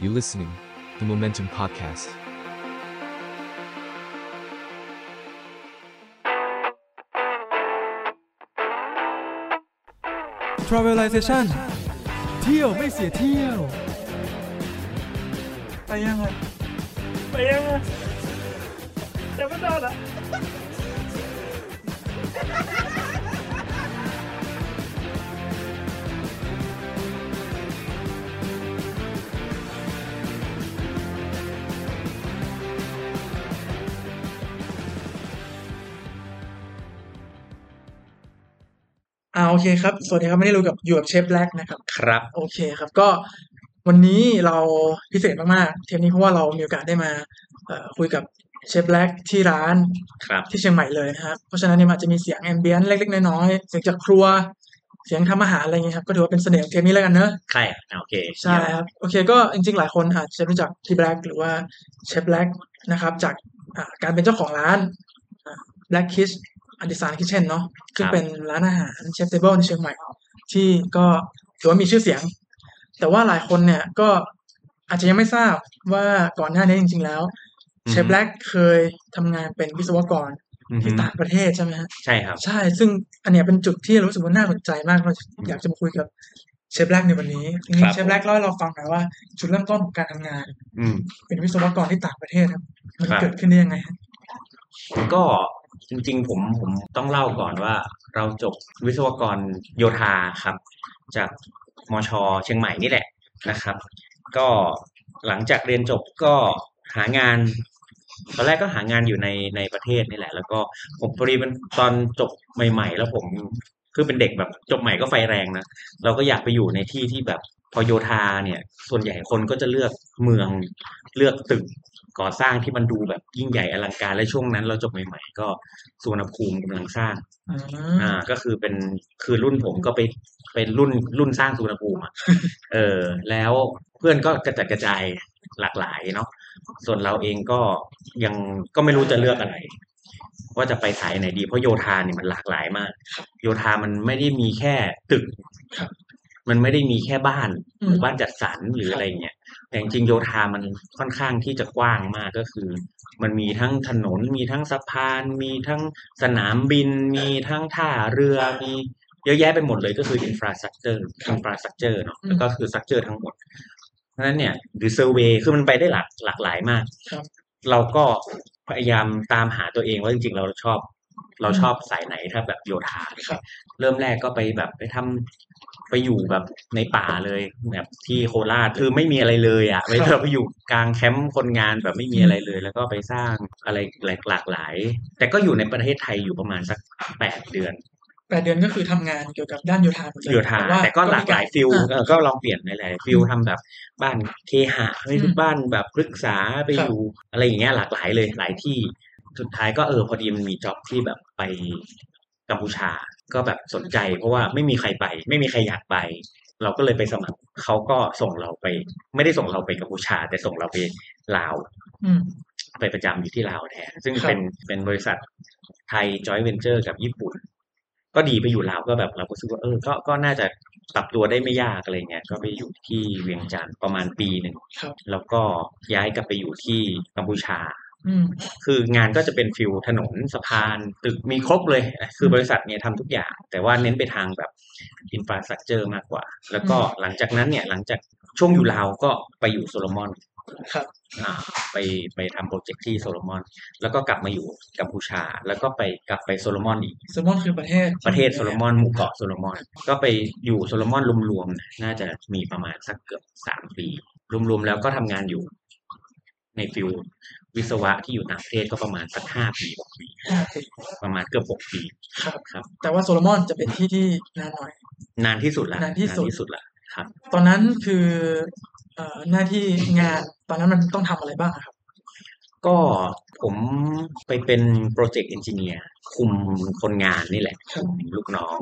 You listening, the Momentum Podcast. Travelization เที่ยวไม่เสียเที่ยว ไปยังไงไปยังไงแต่ไม่ได้ละ โอเคครับ สวัสดีครับวันนี้เรากับอยู่กับเชฟแบล็กนะครับ ครับ โอเคครับ ก็วันนี้เราพิเศษมากๆ เทปนี้เพราะว่าเรามีโอกาสได้มาเอ่อคุยกับเชฟแบล็กที่ร้านครับ ที่เชียงใหม่เลยนะครับ เพราะฉะนั้นเนี่ยมันอาจจะมีเสียงแอมเบียนเล็กๆ น้อยๆ เสียงจากครัว เสียงทำอาหารอะไรอย่างเงี้ยครับ ก็ถือว่าเป็นเสน่ห์ของเทปนี้แล้วกันเนอะ ใช่โอเคใช่ครับ โอเคก็จริงๆ หลายคนอาจจะรู้จักพี่แบล็กหรือว่าเชฟแบล็กนะครับ จากอ่าการเป็นเจ้าของร้านBlackitch Artisan Kitchen เนาะซึ่งเป็นร้านอาหาร chef's table ในเชียงใหม่ ที่ก็ถือว่ามีชื่อเสียง แต่ว่าหลายคนเนี่ยก็อาจจะยังไม่ทราบว่าก่อนหน้านี้จริง ๆ แล้ว เชฟแบล็กเคยทำงานเป็นวิศวกรอือฮึที่ต่างประเทศใช่ไหมฮะใช่ครับ ใช่ ซึ่งอันเนี้ยเป็นจุดที่รู้สึกว่าน่าสนใจมากเราอยากจะมาคุยกับเชฟแบล็กในวันนี้ทีนี้ครับเชฟแบล็กเล่าให้เราฟังหน่อยว่า จุดเริ่มต้นของการทำงานอืมเป็นวิศวกรที่ต่างประเทศครับ มันครับเกิดขึ้นได้ยังไงฮะก็ จริงๆ ผมผมต้องเล่าก่อนว่าเราจบวิศวกรโยธาครับ จากมชเชียงใหม่นี่แหละนะครับ ก็หลังจากเรียนจบก็หางานตอนแรกก็หางานอยู่ในในประเทศนี่แหละ แล้วก็ผมพอดีเป็นตอนจบใหม่ ๆ แล้วผมคือเป็นเด็กแบบจบใหม่ก็ไฟแรงนะเราก็อยากไปอยู่ในที่ที่แบบ พอโยธาเนี่ย ส่วนใหญ่คนก็จะเลือกเมืองเลือกตึกก่อสร้างที่มันดูแบบยิ่งใหญ่อลังการและช่วงนั้นเราจบใหม่ๆก็สุวรรณภูมิกำลังสร้างอือ่ามก็คือเป็นคือรุ่นผมก็ไปเป็นรุ่นรุ่นสร้างสุวรรณภูมิอะเออ แล้วเพื่อนก็กระจัดกระจายหลากหลายเนาะส่วนเราเองก็ยังก็ไม่รู้จะเลือกอะไร ว่าจะไปสายไหนดีเพราะโยธาเนี่ยมันหลากหลายมาก โยธามันไม่ได้มีแค่ตึกครับ มันไม่ได้มีแค่บ้านอืมหรือบ้านจัดสรรหรืออะไรเงี้ยแต่จริงๆโยธามันค่อนข้างที่จะกว้างมากก็คือ มันมีทั้งถนนมีทั้งสะพาน มีทั้งสนามบิน มีทั้งท่าเรือมีเยอะแยะไปหมดเลยก็คือ infrastructure infrastructure เนาะแล้วก็คือ structure ทั้งหมดเพราะฉะนั้นเนี่ยหรือ survey คือมันไปได้หลากหลากหลายมากครับเราก็พยายามตามหาตัวเองว่าจริงๆ เราชอบ เราชอบสายไหนถ้าแบบโยธาครับเริ่มแรกก็ไปแบบไปทำ ไปอยู่แบบในป่าเลยแบบที่โคราชคือไม่มีอะไรเลยอะไปเราไปอยู่กลางแคมป์คนงานแบบไม่มีอะไรเลย แล้วก็ไปสร้างอะไรหลากหลาย แต่ก็อยู่ในประเทศไทยอยู่ประมาณสักแปดเดือนแปดเดือนก็คือทำงานเกี่ยวกับด้านโยธาหมดเลยโยธาว่แต่ก็หลากหลาย field อ่าเออก็ลองเปลี่ยนหลายๆ field ทำแบบบ้านเคหะไปอืมบ้านแบบปรึกษาไปครับอยู่ อะไรอย่างเงี้ยหลากหลายเลยหลายที่ สุดท้ายก็เออพอดีมันมี job ที่แบบไปกัมพูชา ก็แบบสนใจ เพราะว่าไม่มีใครไป ไม่มีใครอยากไป เราก็เลยไปสมัครเขาก็ส่งเราไป ไม่ได้ส่งเราไปกัมพูชา แต่ส่งเราไปลาวอืมไปประจำอยู่ที่ลาวแทนซึ่งครับเป็นเป็นบริษัทไทยจอยเวนเจอร์กับญี่ปุ่น ก็ดีไปอยู่ลาวก็แบบเราก็รู้สึกว่าเออก็ก็น่าจะปรับตัวได้ไม่ยากอะไรเงี้ยก็ไปอยู่ที่เวียงจันทร์ประมาณปีหนึ่งครับแล้วก็ย้ายกลับไปอยู่ที่กัมพูชาอืม คืองานก็จะเป็น field ถนนสะพานตึกมีครบเลย คือบริษัทเนี่ยทำทุกอย่าง แต่ว่าเน้นไปทางแบบ infrastructure มากกว่า แล้วก็หลังจากนั้นเนี่ยหลังจากช่วงอยู่ลาวก็ไปอยู่โซโลมอนครับอ่าไปไปทำโปรเจกต์ที่โซโลมอน แล้วก็กลับมาอยู่กัมพูชา แล้วก็ไปกลับไปโซโลมอนอีกโซโลมอนคือประเทศประเทศโซโลมอนหมู่เกาะโซโลมอน ก็ไปอยู่โซโลมอนรวมๆนะน่าจะมีประมาณสักเกือบสามปี รวมๆแล้วก็ทำงานอยู่ใน field วิศวะที่อยู่ต่างประเทศก็ประมาณสักห้าปีหกปีห้าปี ประมาณเกือบหกปีครับครับ แต่ว่าโซโลมอนจะเป็นที่ที่นานหน่อย นานที่สุดละนานที่สุดละครับ ตอนนั้นคือเอ่อหน้าที่งานตอนนั้นมันต้องทำอะไรบ้างอะครับ ก็ผมไปเป็น project engineer คุมคนงานนี่แหละครับคุมลูกน้อง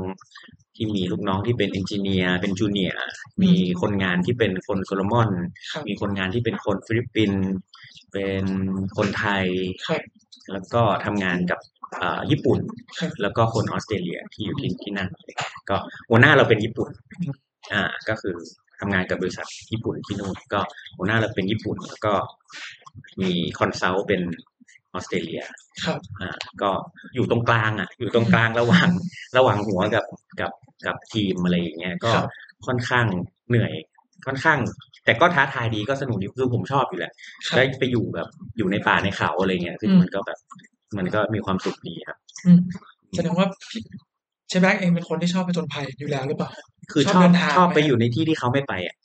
ที่มีลูกน้องที่เป็น engineer เป็น junior มีคนงานที่เป็นคนโซโลมอนครับมีคนงานที่เป็นคนฟิลิปปินส์ เป็นคนไทย ครับ แล้วก็ทำงานกับเอ่อญี่ปุ่น ครับ แล้วก็คนออสเตรเลียที่อยู่ที่ที่นั่นก็หัวหน้าเราเป็นญี่ปุ่น อ่าก็คือทำงานกับบริษัทญี่ปุ่นที่นู่นก็หัวหน้าเราเป็นญี่ปุ่น แล้วก็มี consult เป็นออสเตรเลีย ครับ อ่าก็อยู่ตรงกลางอะ อยู่ตรงกลางระหว่างระหว่างหัวกับกับกับทีมอะไรอย่างเงี้ยก็ครับ ค่อนข้างเหนื่อย ค่อนข้าง แต่ก็ท้าทายดีก็สนุกดีคือผมชอบอยู่แหละครับได้ไปอยู่แบบอยู่ในป่าในเขาอะไรเงี้ยซึ่งอืมมันก็แบบ มันก็มีความสุขดีครับอืมแสดงว่าพี่เชฟแบ็กเองเป็นคนที่ชอบผจญภัยอยู่แล้วหรือเปล่าคือชอบชอบเดินทางชอบไหมไปอยู่ในที่ที่เขาไม่ไปอะ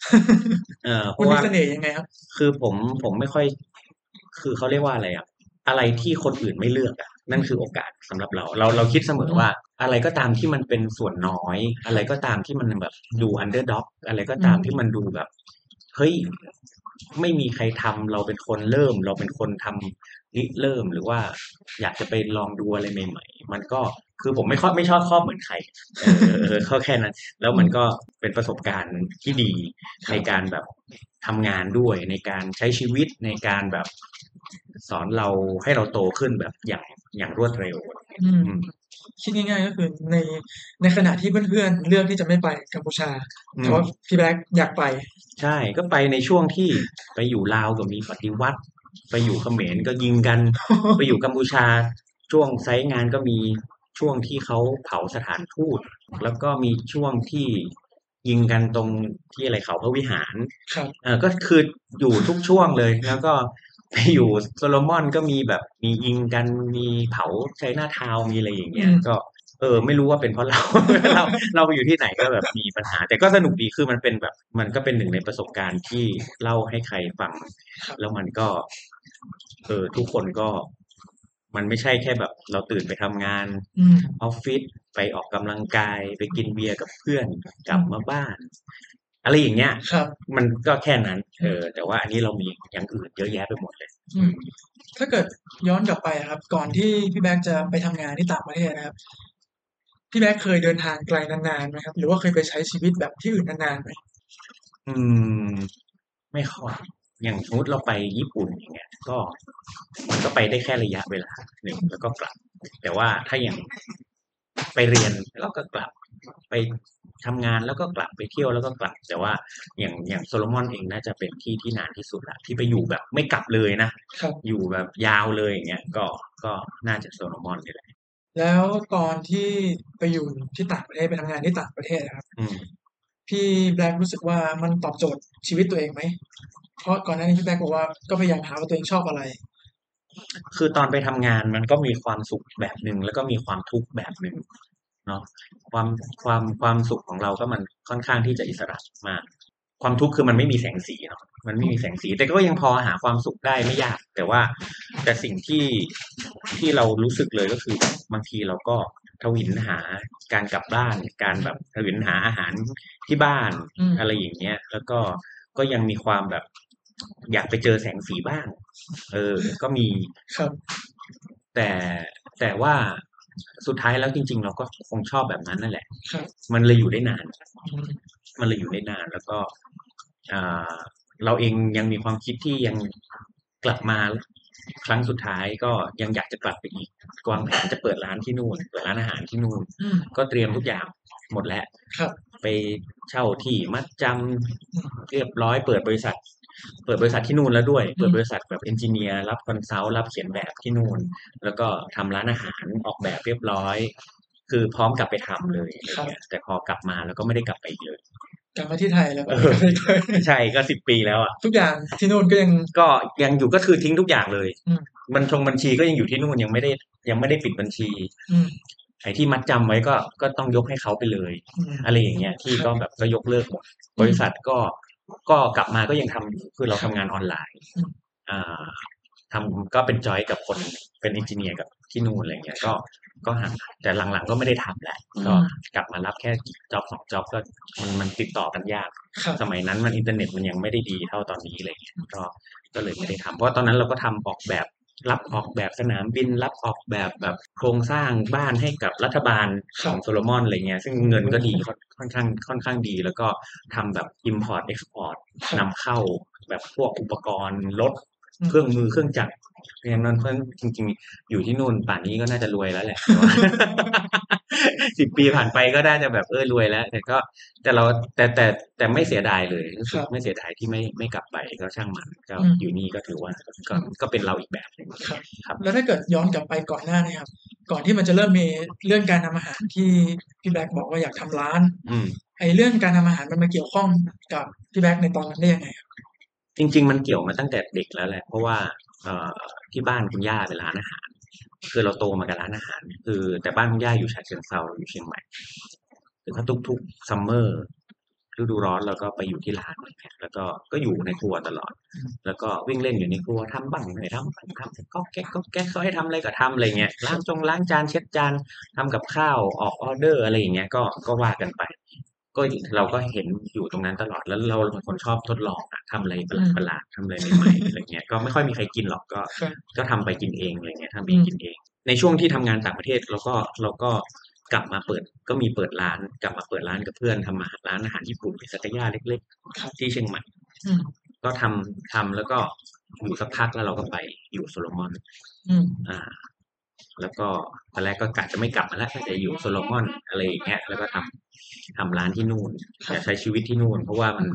เออเพคุณราะมีว่าเสน่ห์ยังไงครับ คือผมผมไม่ค่อย คือเขาเรียกว่าอะไรอะ อะไรที่คนอื่นไม่เลือกอะนั่นคือโอกาสสำหรับเรา เราเราคิดเสมอว่า อะไรก็ตามที่มันเป็นส่วนน้อย อะไรก็ตามที่มันแบบดูอันเดอร์ด็อกอะไรก็ตามที่มันดูแบบเฮ้ยไม่มีใครทำเราเป็นคนเริ่ม เราเป็นคนทำริ เริ่มหรือว่าอยากจะไปลองดูอะไรใหม่ ๆ มันก็คือผมไม่ค่อยไม่ชอบข้อเหมือนใครเออเออเออก็แค่นั้น แล้วมันก็เป็นประสบการณ์ที่ดีในการแบบทำงานด้วยในการใช้ชีวิตในการแบบสอนเราให้เราโตขึ้นแบบอย่างอย่างรวดเร็วอืมอืมคิดง่ายๆก็คือในในขณะที่เพื่อนๆเลือกที่จะไม่ไปกัมพูชาแต่ว่าพี่แบ็กอยากไป ใช่ก็ไปในช่วงที่ไปอยู่ลาวก็มีปฏิวัติ ไปอยู่เขมรก็ยิงกัน ไปอยู่กัมพูชา ช่วงไซต์งานก็มีช่วงที่เขาเผาสถานทูตแล้วก็มีช่วงที่ยิงกันตรงที่อะไรเขาพระวิหารครับเออก็คืออยู่ทุกช่วงเลย แล้วก็ไปอยู่โซโลมอนก็มีแบบมียิงกันมีเผาไชน่าทาวน์มีอะไรอย่างเงี้ยอืมก็ เออไม่รู้ว่าเป็นเพราะเรา เราเราไปอยู่ที่ไหนก็แบบมีปัญหา แต่ก็สนุกดีคือมันเป็นแบบ มันก็เป็นหนึ่งในประสบการณ์ที่เล่าให้ใครฟัง แล้วมันก็ เออทุกคนก็ มันไม่ใช่แค่แบบ เราตื่นไปทำงานอืมออฟฟิศไปออกกำลังกาย ไปกินเบียร์กับเพื่อนกลับมาบ้าน อะไรอย่างเงี้ย ครับ มันก็แค่นั้น เออ แต่ว่าอันนี้เรามีอย่างอื่นเยอะแยะไปหมดเลย อืมถ้าเกิดย้อนกลับไปอะครับ ก่อนที่พี่แบ็กจะไปทำงานที่ต่างประเทศนะครับ พี่แบ็กเคยเดินทางไกลนานๆไหมครับ หรือว่าเคยไปใช้ชีวิตแบบที่อื่นนานๆไหมอืม ไม่ค่อยอย่างสมมติเราไปญี่ปุ่นอย่างเงี้ย ก็มันก็ไปได้แค่ระยะเวลาหนึ่งแล้วก็กลับ แต่ว่าถ้าอย่างไปเรียนแล้วก็กลับไปทำงานแล้วก็กลับไปเที่ยวแล้วก็กลับ แต่ว่าอย่างอย่างโซโลมอนเองน่าจะเป็นที่ที่นานที่สุดละที่ไปอยู่แบบไม่กลับเลยนะครับอยู่แบบยาวเลยอย่างเงี้ยก็ก็น่าจะโซโลมอนนี่แหละ แล้วตอนที่ไปอยู่ที่ต่างประเทศไปทำงานที่ต่างประเทศนะครับ อืม พี่แบล็กรู้สึกว่ามันตอบโจทย์ชีวิตตัวเองไหม เพราะก่อนหน้านี้พี่แบล็กบอกว่าก็พยายามหาว่าตัวเองชอบอะไร คือตอนไปทำงานมันก็มีความสุขแบบหนึ่งแล้วก็มีความทุกข์แบบหนึ่งเนาะความความความสุขของเราก็มันค่อนข้างที่จะอิสระมาก ความทุกข์คือมันไม่มีแสงสีเนาะมันไม่มีแสงสี แต่ก็ยังพอหาความสุขได้ไม่ยาก แต่ว่าแต่สิ่งที่ที่เรารู้สึกเลยก็คือบางทีเราก็ทวินหาการกลับบ้าน การแบบทวินหาอาหารที่บ้านอืมอะไรอย่างเงี้ย แล้วก็ก็ยังมีความแบบ อยากไปเจอแสงสีบ้าง เออ ก็มีครับแต่แต่ว่า สุดท้ายแล้วจริง ๆ เราก็คงชอบแบบนั้นนั่นแหละครับมันเลยอยู่ได้นานอืมมันเลยอยู่ได้นานแล้วก็อ่าเราเองยังมีความคิดที่ยังกลับมาครั้งสุดท้ายก็ยังอยากจะกลับไปอีกวางแผนจะเปิดร้านที่นู่นเปิดร้านอาหารที่นู่นอืมก็เตรียมทุกอย่างหมดแล้วครับไปเช่าที่มัดจำเรียบร้อยเปิดบริษัท เปิดบริษัทที่นู่นแล้วด้วย เปิดบริษัทแบบ engineer รับ consult รับเขียนแบบที่นู่น แล้วก็ทำร้านอาหารออกแบบเรียบร้อย คือพร้อมกลับไปทำเลยอะไรเงี้ยแต่พอกลับมาแล้วก็ไม่ได้กลับไปอีกเลยกลับมาที่ไทยแล้วก็เออไม่เคยใช่ก็สิบปีแล้วอะทุกอย่างที่นู่นก็ยังก็ยังอยู่ก็คือทิ้งทุกอย่างเลยอืมบัญชงบัญชีก็ยังอยู่ที่นู่นยังไม่ได้ยังไม่ได้ปิดบัญชีอืมไอ้ที่มัดจำไว้ก็ก็ต้องยกให้เขาไปเลยอืมอะไรอย่างเงี้ยที่ก็แบบก็ยกเลิกหมดบริษัทก็ ก็กลับมาก็ยังทำอยู่คือเราทำงานออนไลน์อืมอ่าทำก็เป็นจอยกับคนเป็นเอนจิเนียร์กับที่นู่นอะไรเงี้ยก็ก็ห่างแต่หลังๆก็ไม่ได้ทำแหละก็กลับมารับแค่จ็อบสองจ็อบก็มันมันติดต่อกันยาก ครับสมัยนั้นมันอินเทอร์เน็ตมันยังไม่ได้ดีเท่าตอนนี้อะไรเงี้ยก็ก็เลยไม่ได้ทำเพราะว่าตอนนั้นเราก็ทำออกแบบ รับออกแบบสนามบินรับออกแบบแบบโครงสร้างบ้านให้กับรัฐบาลของโซโลมอนอะไรเงี้ยซึ่งเงินก็ดีค่อนค่อนข้างค่อนข้างดี แล้วก็ทำแบบ import export ครับนำเข้าแบบพวกอุปกรณ์รถอืมเครื่องมือเครื่องจักรอย่างนั้นเพื่อนจริง ๆ อยู่ที่นู่นป่านนี้ก็น่าจะรวยแล้วแหละแต่ว่า สิบปีผ่านไปก็ได้จะแบบเออรวยแล้ว แต่ก็แต่เราแต่แต่แต่ไม่เสียดายเลยรู้สึคกรับไม่เสียดายที่ไม่ไม่กลับไปก็ช่างมันก็อืมอยู่นี่ก็ถือว่าก็ก็เป็นเราอีกแบบหนึ่งครับครับ แล้วถ้าเกิดย้อนกลับไปก่อนหน้านี้ครับก่อนที่มันจะเริ่มมีเรื่องการทำอาหารที่พี่แบล็กบอกว่าอยากทำร้านอืมไอ้เรื่องการทำอาหารมันมาเกี่ยวข้องกับพี่แบล็กในตอนนั้นได้ยังไงครับจริง ๆ มันเกี่ยวมาตั้งแต่เด็กแล้วแหละ เพราะว่าเอ่อที่บ้านคุณย่าเป็นร้านอาหาร คือเราโตมากับร้านอาหาร คือ แต่บ้านคุณย่าอยู่ฉะเชิงเทราเราอยู่เชียงใหม่คือถ้าทุกๆ summer ฤดูร้อนเราก็ไปอยู่ที่ร้านแล้วก็ก็อยู่ในครัวตลอด แล้วก็วิ่งเล่นอยู่ในครัวทำบ้างไม่ทำบ้างทำก็แก๊กก็แก๊กก็ให้ทำอะไรก็ทำอะไรเงี้ยล้างจงล้างจานเช็ดจานทำกับข้าวออกออเดอร์อะไรอย่างเงี้ยก็ก็ว่ากันไป ก็เราก็เห็นอยู่ตรงนั้นตลอดแล้วเราเป็นคนชอบทดลองอะทำอะไรประหลาดประหลาดๆทำอะไรใหม่ๆอะไรเงี้ยก็ไม่ค่อยมีใครกินหรอกก็ครับก็ทำไปกินเองอะไรเงี้ยทำเองกินเอง ในช่วงที่ทำงานต่างประเทศเราก็เราก็กลับมาเปิดก็มีเปิดร้าน กลับมาเปิดร้านกับเพื่อนทำอาหารร้านอาหารญี่ปุ่นในสัตยาเล็กครับๆที่เชียงใหม่ อืมก็ทำทำแล้วก็อยู่สักพักแล้วเราก็ไปอยู่โซโลมอน อืม อ่า แล้วก็ตอนแรกก็กะจะไม่กลับมาแล้วก็จะอยู่โซโลมอนอะไรอย่างเงี้ย แล้วก็ทำทำร้านที่นู่นครับอยากใช้ชีวิตที่นู่น เพราะว่ามัน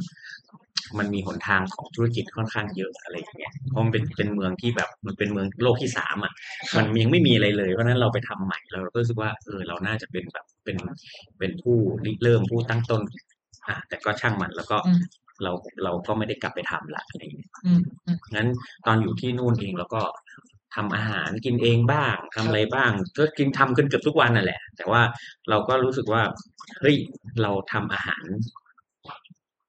มันมีหนทางของธุรกิจค่อนข้างเยอะอะไรอย่างเงี้ย เพราะมันเป็นเป็นเมืองที่แบบมันเป็นเมืองโลกที่สามอะ มันยังไม่มีอะไรเลย เพราะฉะนั้นเราไปทำใหม่เราก็รู้สึกว่าเออเราน่าจะเป็นแบบเป็นเป็นผู้ริเริ่มผู้ตั้งต้น อะแต่ก็ช่างมันแล้วก็อืมเราเราก็ไม่ได้กลับไปทำละอะไรอย่างเงี้ยอืมอืมงั้นตอนอยู่ที่นู่นเองเราก็ ทำอาหารกินเองบ้างทำอะไรบ้างก็กินทำกันเกือบทุกวันนั่นแหละ แต่ว่าเราก็รู้สึกว่าเฮ้ยเราทำอาหาร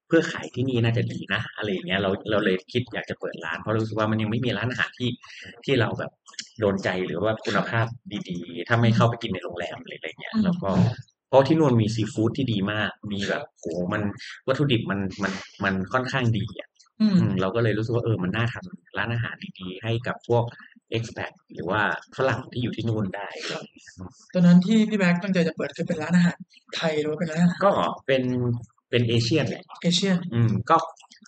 เพื่อขายที่นี่น่าจะดีนะอะไรอย่างเงี้ยเราเราเลยคิดอยากจะเปิดร้านเพราะรู้สึกว่ามันยังไม่มีร้านอาหารที่ที่เราแบบโดนใจหรือว่าคุณภาพดี ๆ ถ้าไม่เข้าไปกินในโรงแรมเลยอะไรเงี้ยอืมแล้วก็เพราะที่นู่นมีซีฟู้ดที่ดีมาก มีแบบโหมันวัตถุดิบมันมันมันค่อนข้างดีอะอืมอืมเราก็เลยรู้สึกว่าเออมันน่าทำร้านอาหารดีๆให้กับพวก expat หรือว่าฝรั่งที่อยู่ที่นู่นได้ ตอนนั้นที่พี่แบล็กตั้งใจจะเปิดคือเป็นร้านอาหารไทยหรือว่าเป็นร้านอาหารก็เป็นเป็นเอเชียนแหละเอเชียนอืม ก็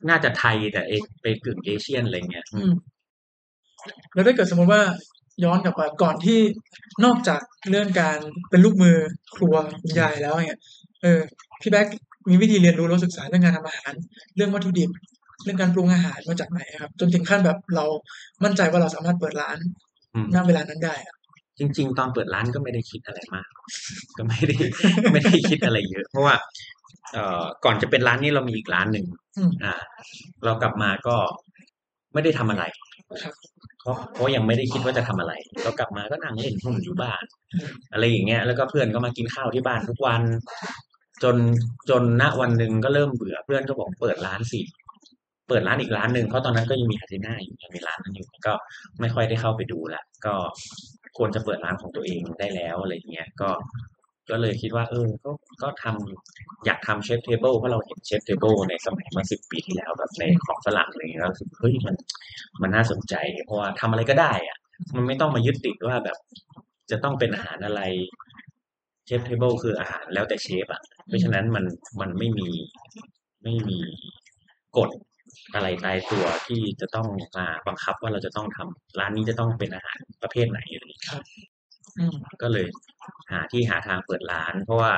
น่าจะไทยแต่เอเป็นกึ่งเอเชียนอะไรเงี้ยอืมแล้วถ้าเกิดสมมติว่าย้อนกลับไปก่อนที่นอกจากเรื่องการเป็นลูกมือครัวคุณยายแล้วเนี่ยเออพี่แบ็กมีวิธีเรียนรู้แล้วศึกษาเรื่องการทำอาหาร เรื่องวัตถุดิบ เรื่องการปรุงอาหารมาจากไหนครับ จนถึงขั้นแบบเรามั่นใจว่าเราสามารถเปิดร้านอืมณเวลานั้นได้อะจริง ๆ ตอนเปิดร้านก็ไม่ได้คิดอะไรมาก ก็ไม่ได้ไม่ได้คิดอะไรเยอะ เพราะว่าเอ่อก่อนจะเป็นร้านนี้เรามีอีกร้านหนึ่งอืมอ่า เรากลับมาก็ไม่ได้ทำอะไรครับเพราะเพราะยังไม่ได้คิดว่าจะทำอะไร เรากลับมาก็นั่งเล่นหุ้นอยู่บ้าน อะไรอย่างเงี้ย แล้วก็เพื่อนก็มากินข้าวที่บ้านทุกวัน จนจนณวันหนึ่งก็เริ่มเบื่อเพื่อนก็บอกเปิดร้านสิ เปิดร้านอีกร้านหนึ่งเพราะตอนนั้นก็ยังมีฮาเทน่าอยู่ยังมีร้านนั้นอยู่ก็ไม่ค่อยได้เข้าไปดูละก็ควรจะเปิดร้านของตัวเองได้แล้วอะไรเงี้ยก็ก็เลยคิดว่า เออ ก็ก็ทำอยากทำ chef's table เพราะเราเห็น chef's table ในสมัยเมื่อสิบปีที่แล้วแบบในของฝรั่งอะไรอย่างเงี้ยแล้วรู้สึกเฮ้ยมันมันน่าสนใจ เพราะว่าทำอะไรก็ได้อะมันไม่ต้องมายึดติดว่าแบบจะต้องเป็นอาหารอะไรเชฟเทเบิลคืออาหารแล้วแต่เชฟอะเพราะฉะนั้นมันมันไม่มีไม่มีกฎ อะไรตายตัวที่จะต้องมาบังคับว่าเราจะต้องทำร้านนี้จะต้องเป็นอาหารประเภทไหนอะไรอย่างเงี้ยอืมก็เลยหาที่หาทางเปิดร้าน เพราะว่า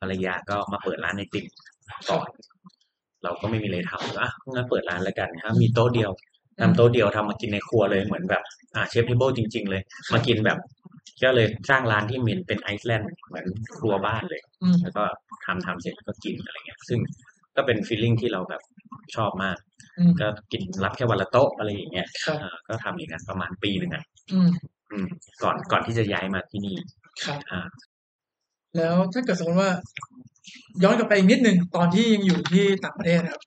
ภรรยาก็มาเปิดร้านในติ่มก่อน เราก็ไม่มีอะไรทำอะงั้นเปิดร้านแล้วกันครับมีโต๊ะเดียวทำโต๊ะเดียวทำมากินในครัวเลยเหมือนแบบอ่า chef's table จริง ๆ เลย มากินแบบก็เลยสร้างร้านที่มีเป็น island เหมือนครัวบ้านเลยอืมแล้วก็ทำทำเสร็จก็กินอะไรเงี้ย ซึ่งก็เป็น feeling ที่เราแบบ ชอบมากอืมก็กินรับแค่วันละโต๊ะอะไรอย่างเงี้ยครับอ่าก็ทำอย่างนั้นประมาณปีหนึ่งอะอืมอืมก่อนก่อนที่จะย้ายมาที่นี่ครับอ่าแล้วถ้าเกิดสมมติว่า ย้อนกลับไปอีกนิดหนึ่งตอนที่ยังอยู่ที่ต่างประเทศนะครับ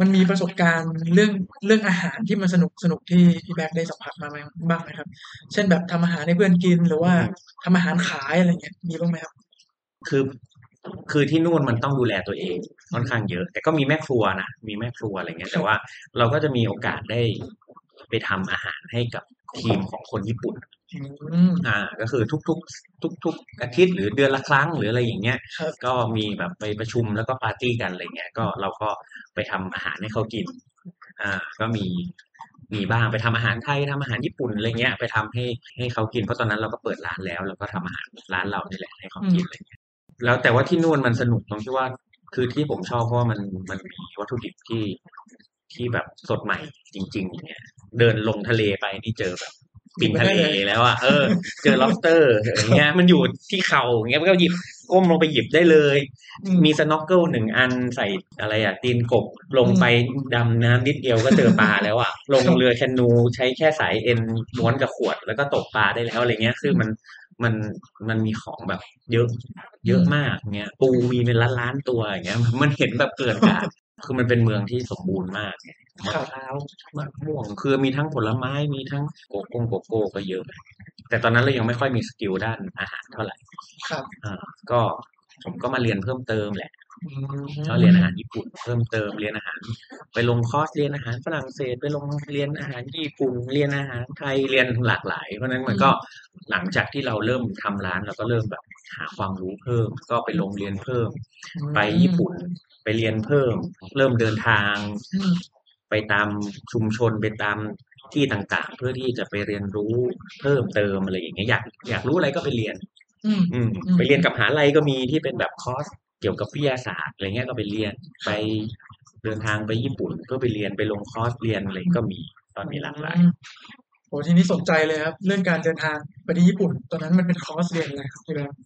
มันมีประสบการณ์เรื่องเรื่องอาหารที่มันสนุกสนุกที่พี่แบ็คได้สัมผัสมาไหมบ้างไหมครับ เช่นแบบทำอาหารให้เพื่อนกินหรือว่าทำอาหารขายอะไรเงี้ยมีบ้างไหมครับ คือ คือที่นู่นมันต้องดูแลตัวเองค่อนข้างเยอะ แต่ก็มีแม่ครัวนะมีแม่ครัวอะไรเงี้ย แต่ว่าเราก็จะมีโอกาสได้ไปทำอาหารให้กับทีมของคนญี่ปุ่นอืมอ่า ก็คือทุกๆ ทุก ๆ อาทิตย์หรือเดือนละครั้งหรืออะไรอย่างเงี้ยครับก็มีแบบไปประชุมแล้วก็ปาร์ตี้กันอะไรเงี้ย ก็เราก็ไปทำอาหารให้เขากิน อ่า ก็มีมีบ้างไปทำอาหารไทยทำอาหารญี่ปุ่นอะไรเงี้ยไปทำให้ให้เขากินเพราะตอนนั้นเราก็เปิดร้านแล้วแล้วก็ทำอาหารร้านเรานี่แหละให้เขากินอะไรเงี้ย แล้วแต่ว่าที่นู่นมันสนุกตรงที่ว่า คือที่ผมชอบเพราะว่ามันมันมีวัตถุดิบที่ที่แบบสดใหม่จริงๆอย่างเงี้ยเดินลงทะเลไปนี่เจอแบบปิงทะเลแล้วอะเออ เจอ lobster อย่างเงี้ย มันอยู่ที่เข่าอย่างเงี้ยมันก็หยิบก้มลงไปหยิบได้เลยอืมีสโนว์เกิลหนึ่งอันใส่อะไรอะ ตีนกบลงไปดำน้ำนิดเดียวก็เจอปลาแล้วอะ ลงเรือแคนูใช้แค่สายเอ็นม้วนกับขวดแล้วก็ตกปลาได้แล้วอะไรเงี้ย คือมัน มันมันมีของแบบเยอะ เยอะมากเงี้ย ปูมีเป็นล้านล้านๆตัวอย่างเงี้ย มันเห็นแบบเกินการคือมันเป็นเมืองที่สมบูรณ์มากมะพร้าวมะม่วง คือมีทั้งผลไม้มีทั้งโกโก้โกโก้ก็เยอะ แต่ตอนนั้นเรายังไม่ค่อยมี skill ด้านอาหารเท่าไหร่ครับอ่าก็ผมก็มาเรียนเพิ่มเติมแหละอืม ก็เรียนอาหารญี่ปุ่นเพิ่มเติมเรียนอาหาร ไปลงคอร์สเรียนอาหารฝรั่งเศส ไปลงเรียนอาหารญี่ปุ่น เรียนอาหารไทยเรียนหลากหลาย เพราะฉะนั้นมันก็หลังจากที่เราเริ่มทำร้านเราก็เริ่มแบบหาความรู้เพิ่ม ก็ไปลงเรียนเพิ่ม ไปญี่ปุ่นไปเรียนเพิ่ม เริ่มเดินทางอืมไปตามชุมชนไปตามที่ต่างๆ เพื่อที่จะไปเรียนรู้เพิ่มเติมอะไรอย่างเงี้ยอยากอยากรู้อะไรก็ไปเรียน อืมอืมอืมไปเรียนกับมหาลัยก็มีที่เป็นแบบคอร์ส เกี่ยวกับวิทยาศาสตร์อะไรเงี้ยก็ไปเรียนไปเดินทางไปญี่ปุ่นเพื่อไปเรียนไปลงคอร์สเรียนอะไรก็มีตอนนี้หลากหลายอืมโหทีนี้สนใจเลยครับ เรื่องการเดินทางไปที่ญี่ปุ่น ตอนนั้นมันเป็นคอร์สเรียนอะไรครับพี่แบงค์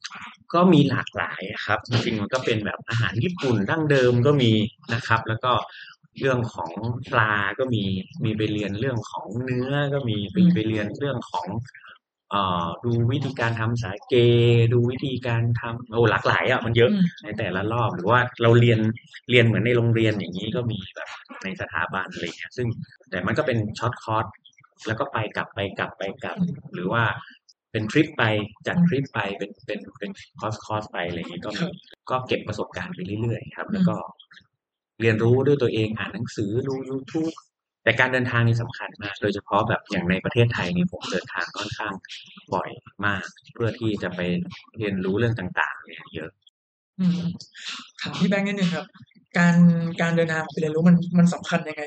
ก็มีหลากหลายครับจริงๆมันก็เป็นแบบอาหารญี่ปุ่นดั้งเดิมก็มีนะครับ แล้วก็เรื่องของปลาก็มีมีไปเรียนเรื่องของเนื้อก็มีไปไปเรียนเรื่องของเอ่อ ดูวิธีการทำสาเก ดูวิธีการทำโอ้หลากหลายอะมันเยอะอืมในแต่ละรอบหรือว่าเราเรียนเรียนเหมือนในโรงเรียนอย่างนี้ก็มีแบบในสถาบันอะไรเงี้ยซึ่งแต่มันก็เป็น short course แล้วก็ไปกลับไปกลับไปกลับ หรือว่าเป็นทริปไปจัดทริปไปเป็นเป็นเป็นคอร์สคอร์สไปอะไรอย่างนี้ก็มีครับก็เก็บประสบการณ์ไปเรื่อยๆครับ แล้วก็เรียนรู้ด้วยตัวเองอ่านหนังสือดู YouTube แต่การเดินทางนี่สำคัญมาก โดยเฉพาะแบบอย่างในประเทศไทยนี่ผมเดินทางค่อนข้างบ่อยมาก เพื่อที่จะไปเรียนรู้เรื่องต่าง ๆ เนี่ยเยอะอืมถามพี่แบงค์นิดนึงครับ การการเดินทางไปเรียนรู้มันมันสำคัญยังไง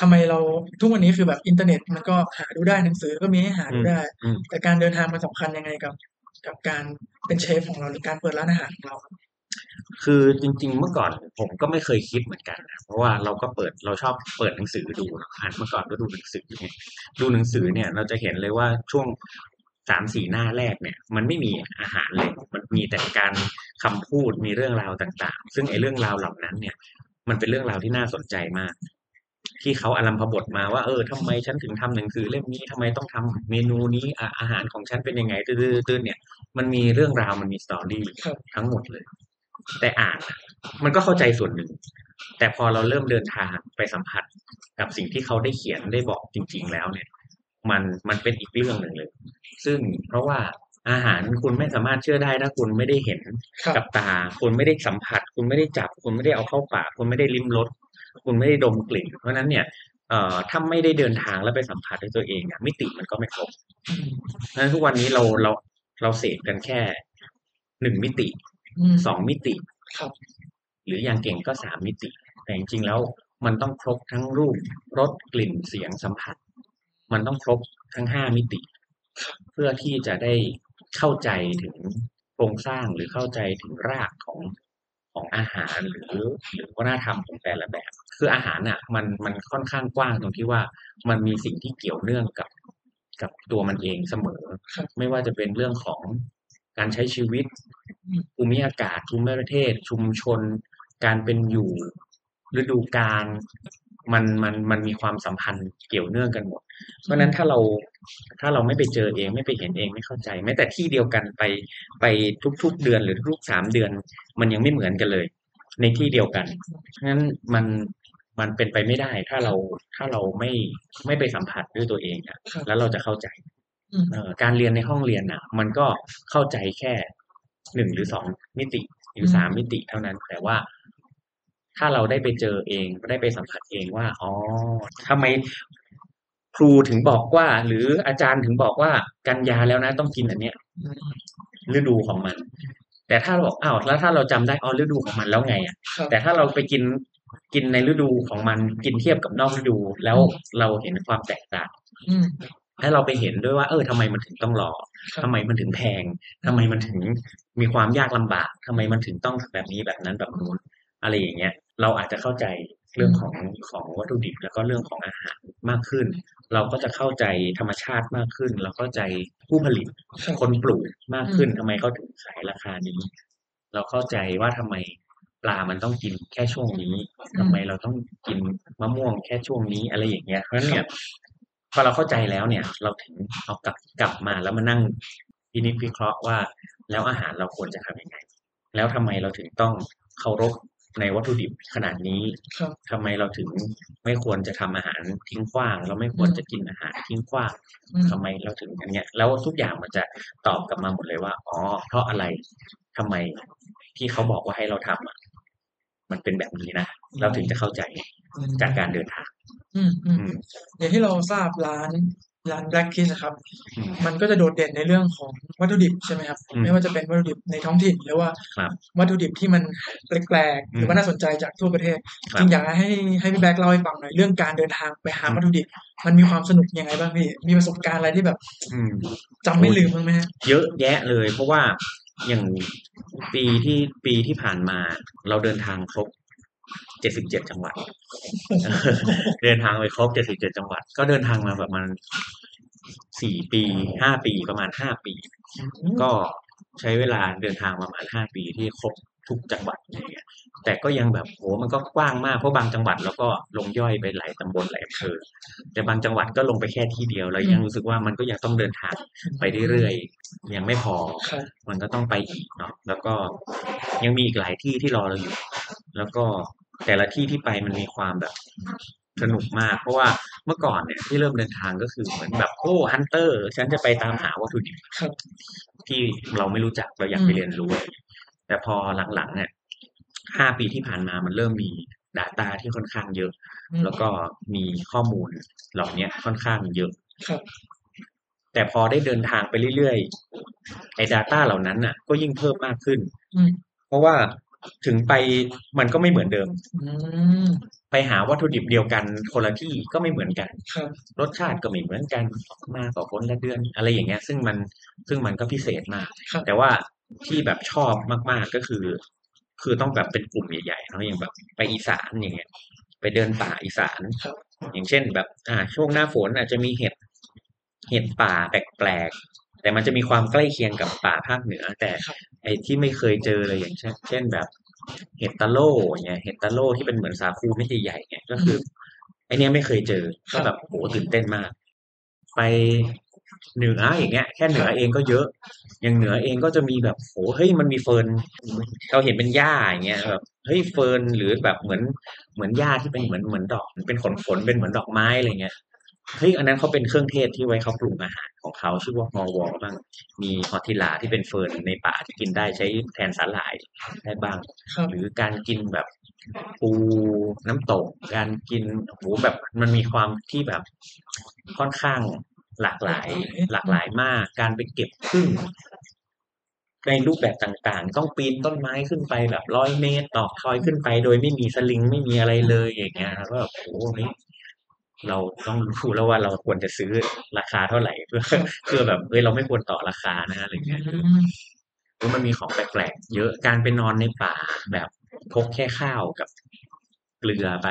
ทำไมเราทุกวันนี้คือแบบอินเทอร์เน็ตมันก็หาดูได้หนังสือก็มีให้หาดูได้อืมแต่การเดินทางมันสำคัญยังไงกับ กับการเป็นเชฟของเราหรือการเปิดร้านอาหารของเรา คือจริง ๆ เมื่อก่อนผมก็ไม่เคยคิดเหมือนกันนะเพราะว่าเราก็เปิดเราชอบเปิดหนังสือดูเนอะอ่านเมื่อก่อนก็ดูหนังสือไงดูหนังสือเนี่ยเราจะเห็นเลยว่าช่วงสามสี่หน้าแรกเนี่ย มันไม่มีอาหารเลย มันมีแต่การคำพูดมีเรื่องราวต่าง ๆ ซึ่งไอ้เรื่องราวเหล่านั้นเนี่ย มันเป็นเรื่องราวที่น่าสนใจมาก ที่เขาอารัมพบทมาว่าเออทำไมฉันถึงทำหนังสือเล่มนี้ทำไมต้องทำเมนูนี้อะอาหารของฉันเป็นยังไงตื้อๆๆเนี่ย มันมีเรื่องราวมันมีสตอรี่ครับทั้งหมดเลย แต่อ่านอะมันก็เข้าใจส่วนหนึ่ง แต่พอเราเริ่มเดินทางไปสัมผัสกับสิ่งที่เขาได้เขียนได้บอกจริง ๆ แล้วเนี่ย มันมันเป็นอีกเรื่องหนึ่งเลย ซึ่งเพราะว่าอาหารคุณไม่สามารถเชื่อได้ถ้าคุณไม่ได้เห็นครับกับตา คุณไม่ได้สัมผัส คุณไม่ได้จับ คุณไม่ได้เอาเข้าปาก คุณไม่ได้ลิ้มรสคุณไม่ได้ดมกลิ่น เพราะฉะนั้นเนี่ยเอ่อถ้าไม่ได้เดินทางแล้วไปสัมผัสด้วยตัวเองอะมิติมันก็ไม่ครบอืมเพราะฉะนั้นทุกวันนี้เราเราเราเสพกันแค่หนึ่งมิติอืม สองมิติครับหรืออย่างเก่งก็สามมิติ แต่จริงๆแล้วมันต้องครบทั้งรูปรสกลิ่นเสียงสัมผัส มันต้องครบทั้งห้ามิติ เพื่อที่จะได้เข้าใจถึงโครงสร้างหรือเข้าใจถึงรากของของอาหารหรือหรือวัฒนธรรมของแต่ละแบบ คืออาหารอะมันมันค่อนข้างกว้างตรงที่ว่ามันมีสิ่งที่เกี่ยวเนื่องกับกับตัวมันเองเสมอครับไม่ว่าจะเป็นเรื่องของ การใช้ชีวิตอืมภูมิอากาศภูมิประเทศ ชุมชน การเป็นอยู่ฤดูกาลมันมันมันมีความสัมพันธ์เกี่ยวเนื่องกันหมด เพราะฉะนั้นถ้าเราถ้าเราไม่ไปเจอเองไม่ไปเห็นเองไม่เข้าใจ แม้แต่ที่เดียวกันไปไปทุก ๆ เดือนหรือทุกๆสามเดือน มันยังไม่เหมือนกันเลย ในที่เดียวกันเพราะฉะนั้นมันมันเป็นไปไม่ได้ ถ้าเราถ้าเราไม่ไม่ไปสัมผัสด้วยตัวเองอะครับแล้วเราจะเข้าใจอืมเอ่อ การเรียนในห้องเรียนอะ มันก็เข้าใจแค่หนึ่งหรือสองมิติหรือสามมิติเท่านั้น แต่ว่าถ้าเราได้ไปเจอเองได้ไปสัมผัสเองว่าอ๋อทำไมครูถึงบอกว่า หรืออาจารย์ถึงบอกว่ากันยาแล้วนะ ต้องกินอันเนี้ยอืมฤดูของมัน แต่ถ้าเราบอกอ้าวแล้วถ้าเราจำได้อ๋อฤดูของมันแล้วไงอะครับแต่ถ้าเราไปกินกินในฤดูของมันกินเทียบกับนอกฤดู แล้วเราเห็นความแตกต่างอืม และเราไปเห็นด้วยว่า เออทำไมมันถึงต้องรอครับทำไมมันถึงแพงทำไมมันถึงมีความยากลำบากทำไมมันถึงต้องแบบนี้แบบนั้นแบบนู้นอะไรอย่างเงี้ย เราอาจจะเข้าใจเรื่องของของวัตถุดิบแล้วก็เรื่องของอาหารมากขึ้น เราก็จะเข้าใจธรรมชาติมากขึ้น เราเข้าใจผู้ผลิตครับคนปลูกมากขึ้นอืมทำไมเขาถึงขายราคานี้ เราเข้าใจว่าทำไมปลามันต้องกินแค่ช่วงนี้ทำไมเราต้องกินมะม่วงแค่ช่วงนี้อะไรอย่างเงี้ย เพราะฉะนั้นเนี่ย พอเราเข้าใจแล้วเนี่ย เราถึงเอากลับกลับมาแล้วมานั่งพินิจพิเคราะห์ว่า แล้วอาหารเราควรจะทำยังไง แล้วทำไมเราถึงต้องเคารพในวัตถุดิบขนาดนี้ครับทำไมเราถึงไม่ควรจะทำอาหารทิ้งขว้าง เราไม่ควรจะกินอาหารทิ้งขว้างอืมทำไมเราถึงอันเนี้ย แล้วทุกอย่างมันจะตอบกลับมาหมดเลยว่า อ๋อ เพราะอะไรทำไมที่เขาบอกว่าให้เราทำอะมันเป็นแบบนี้นะ เราถึงจะเข้าใจจากการเดินทาง อืมอืมอืม อย่างที่เราทราบร้านร้าน Black Kiss นะครับ อืมมันก็จะโดดเด่นในเรื่องของวัตถุดิบใช่ไหมครับ อืมไม่ว่าจะเป็นวัตถุดิบในท้องถิ่น หรือว่าครับวัตถุดิบที่มันแปลกๆอืมหรือว่าน่าสนใจจากทั่วประเทศ ครับจึงอยากให้ให้พี่แบ็คเล่าให้ฟังหน่อยเรื่องการเดินทางไปหาอืมวัตถุดิบ มันมีความสนุกยังไงบ้างพี่ มีประสบการณ์อะไรที่แบบอืม จำไม่ลืมบ้างไหมฮะ เยอะแยะเลย เพราะว่าอย่างปีที่ปีที่ผ่านมา เราเดินทางครบ 77จังหวัด เดินทางไปครบ77จังหวัด ก็เดินทางมาประมาณสี่ปีห้าปีประมาณห้าปี ก็ใช้เวลาเดินทางประมาณห้าปีที่ครบทุกจังหวัดอะไรเงี้ยแต่ก็ยังแบบโหมันก็กว้างมากเพราะบางจังหวัดเราก็ลงย่อยไปหลายตำบลหลายอำเภอแต่บางจังหวัดก็ลงไปแค่ที่เดียวเรายังรู้สึกว่ามันก็ยังต้องเดินทางไปเรื่อยๆยังไม่พอครับมันก็ต้องไปอีกเนาะแล้วก็ยังมีอีกหลายที่ที่รอเราอยู่ แล้วก็ แต่ละที่ที่ไปมันมีความแบบสนุกมาก เพราะว่าเมื่อก่อนเนี่ยที่เริ่มเดินทางก็คือเหมือนแบบโอ้ฮันเตอร์ ฉันจะไปตามหาวัตถุดิบครับที่เราไม่รู้จักเราอยากไปเรียนรู้ แต่พอหลังๆเนี่ยห้าปีที่ผ่านมามันเริ่มมี Data ที่ค่อนข้างเยอะอืมแล้วก็มีข้อมูลเหล่าเนี้ยค่อนข้างเยอะครับแต่พอได้เดินทางไปเรื่อยๆไอ้ Data เหล่านั้นน่ะ ก็ยิ่งเพิ่มมากขึ้นอืมเพราะว่า ถึงไปมันก็ไม่เหมือนเดิมอืมไปหาวัตถุดิบเดียวกันคนละที่ก็ไม่เหมือนกันครับรสชาติก็ไม่เหมือนกันมาต่อคนละเดือน อะไรอย่างเงี้ย ซึ่งมันซึ่งมันก็พิเศษมากครับแต่ว่าที่แบบชอบมาก ๆก็คือ คือต้องแบบเป็นกลุ่มใหญ่ๆเนาะอย่างแบบไปอีสานอย่างเงี้ย ไปเดินป่าอีสานครับอย่างเช่นแบบ อ่าช่วงหน้าฝนอาจจะมีเห็ดเห็ดป่าแปลกๆ แต่มันจะมีความใกล้เคียงกับป่าภาคเหนือ แต่ครับไอ้ที่ไม่เคยเจอเลยอย่างเช่นเช่นแบบเห็ดตะโล่อย่างเงี้ยเห็ดตะโล่ที่เป็นเหมือนสาคูเม็ดใหญ่ๆเนี่ยก็คือไอเนี้ยไม่เคยเจอก็แบบโหตื่นเต้นมาก ไปเหนืออย่างเงี้ย แค่เหนือเองก็เยอะ อย่างเหนือเองก็จะมีแบบโหเฮ้ยมันมีเฟิร์นเราเห็นเป็นหญ้าอย่างเงี้ยแบบเฮ้ยเฟิร์นหรือแบบเหมือนเหมือนหญ้าที่เป็นเหมือนเหมือนดอกเป็นขนขนๆเป็นเหมือนดอกไม้อะไรเงี้ย เฮ้ยอันนั้นเขาเป็นเครื่องเทศที่ไว้เขาปรุงอาหารของเขาชื่อว่ามอวอบ้าง มีฮอตทิลาที่เป็นเฟิร์นในป่าที่กินได้ใช้แทนสาหร่ายได้บ้างครับหรือการกินแบบปูน้ำตก การกินโหแบบมันมีความที่แบบค่อนข้างหลากหลาย หลากหลายมาก การไปเก็บพึ่งในรูปแบบต่างๆ ต้องปีนต้นไม้ขึ้นไปแบบร้อยเมตรต่อทอยขึ้นไป โดยไม่มีสลิงไม่มีอะไรเลยอย่างเงี้ยแล้วก็แบบโอ้โหนี่ เราต้องรู้แล้วว่าเราควรจะซื้อราคาเท่าไหร่เพื่อเพื่อแบบเอ้ยเราไม่ควรต่อราคานะอะไรเงี้ยอืมเออมันมีของแปลกๆเยอะการไปนอนในป่าแบบพกแค่ข้าวกับเกลือไป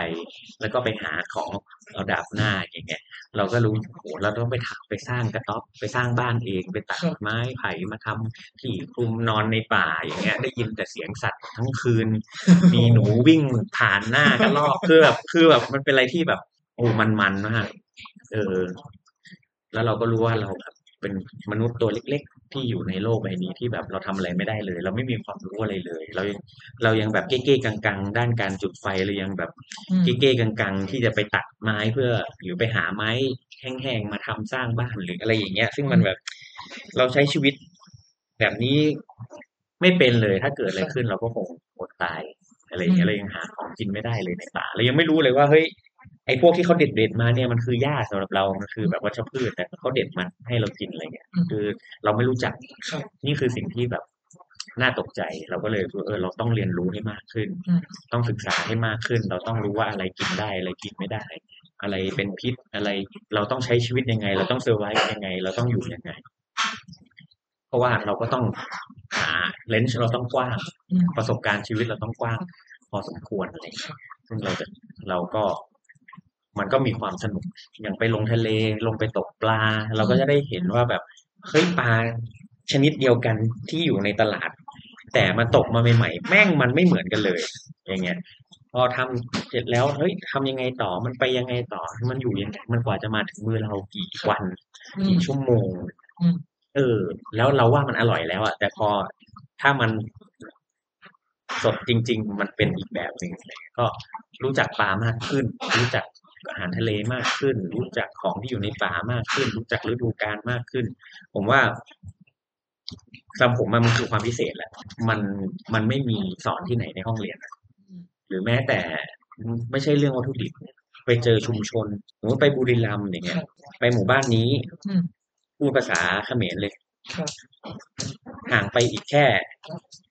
แล้วก็ไปหาของเอาดาบหน้าอย่างเงี้ย เราก็รู้โหเราต้องไปถักไปสร้างกระต๊อบไปสร้างบ้านเองไปตัดครับไม้ไผ่มาทำที่คลุมนอนในป่าอย่างเงี้ย ได้ยินแต่เสียงสัตว์ทั้งคืน มีหนูวิ่งผ่านหน้ากันรอบคือแบบคือแบบมันเป็นอะไรที่แบบ โอ้มันมันมากเออ แล้วเราก็รู้ว่าเราแบบเป็นมนุษย์ตัวเล็ก ๆ ที่อยู่ในโลกใบนี้ที่แบบเราทำอะไรไม่ได้เลย เราไม่มีความรู้อะไรเลย เรายังเรายังแบบเก้ๆกังๆ ด้านการจุดไฟเรายังแบบอืมเก้ๆกังๆ ที่จะไปตัดไม้เพื่อหรือไปหาไม้แห้งๆมาทำสร้างบ้านหรืออะไรอย่างเงี้ย ซึ่งมันแบบเราใช้ชีวิต แบบนี้ไม่เป็นเลยถ้าเกิดอะไรขึ้นเราก็คงอดตายอะไรอย่างเงี้ยเรายังหาของกินไม่ได้เลยในป่าเรายังไม่รู้เลยว่าเฮ้ย ไอ้พวกที่เขาเด็ดเด็ดๆมาเนี่ยมันคือหญ้าสำหรับเรา มันคือแบบวัชพืชแต่เขาเด็ดมาให้เรากินอะไรเงี้ยอืมคือเราไม่รู้จักครับนี่คือสิ่งที่แบบน่าตกใจ เราก็เลยเออเราต้องเรียนรู้ให้มากขึ้นอืมต้องศึกษาให้มากขึ้น เราต้องรู้ว่าอะไรกินได้อะไรกินไม่ได้ อะไรเป็นพิษอะไร เราต้องใช้ชีวิตยังไง เราต้องเซอร์ไวยังไง เราต้องอยู่ยังไง เพราะว่าเราก็ต้องหาเลนส์เราต้องกว้างอืมประสบการณ์ชีวิตเราต้องกว้าง พอสมควรอะไรอย่างเงี้ยซึ่งเราจะเราก็ มันก็มีความสนุกอย่างไปลงทะเลลงไปตกปลา เราก็จะได้เห็นว่าแบบเฮ้ยปลาชนิดเดียวกันที่อยู่ในตลาด แต่มาตกมาใหม่ๆแม่งมันไม่เหมือนกันเลย อย่างเงี้ยพอทำเสร็จแล้วเฮ้ยทำยังไงต่อมันไปยังไงต่อ มันอยู่ยังไงมันกว่าจะมาถึงมือเรากี่วันอืมกี่ชั่วโมงอืมเออ แล้วเราว่ามันอร่อยแล้วอะแต่พอถ้ามันสดจริง ๆ มันเป็นอีกแบบหนึ่งก็รู้จักปลามากขึ้น รู้จัก อาหารทะเลมากขึ้น รู้จักของที่อยู่ในป่ามากขึ้น รู้จักฤดูกาลมากขึ้น ผมว่าสำหรับผมมันคือความพิเศษแหละมันมันไม่มีสอนที่ไหนในห้องเรียนอะหรือแม้แต่ไม่ใช่เรื่องวัตถุดิบไปเจอชุมชนสมมติไปบุรีรัมย์อย่างเงี้ย ไปหมู่บ้านนี้อืมพูดภาษาเขมรเลย ครับ ห่างไปอีกแค่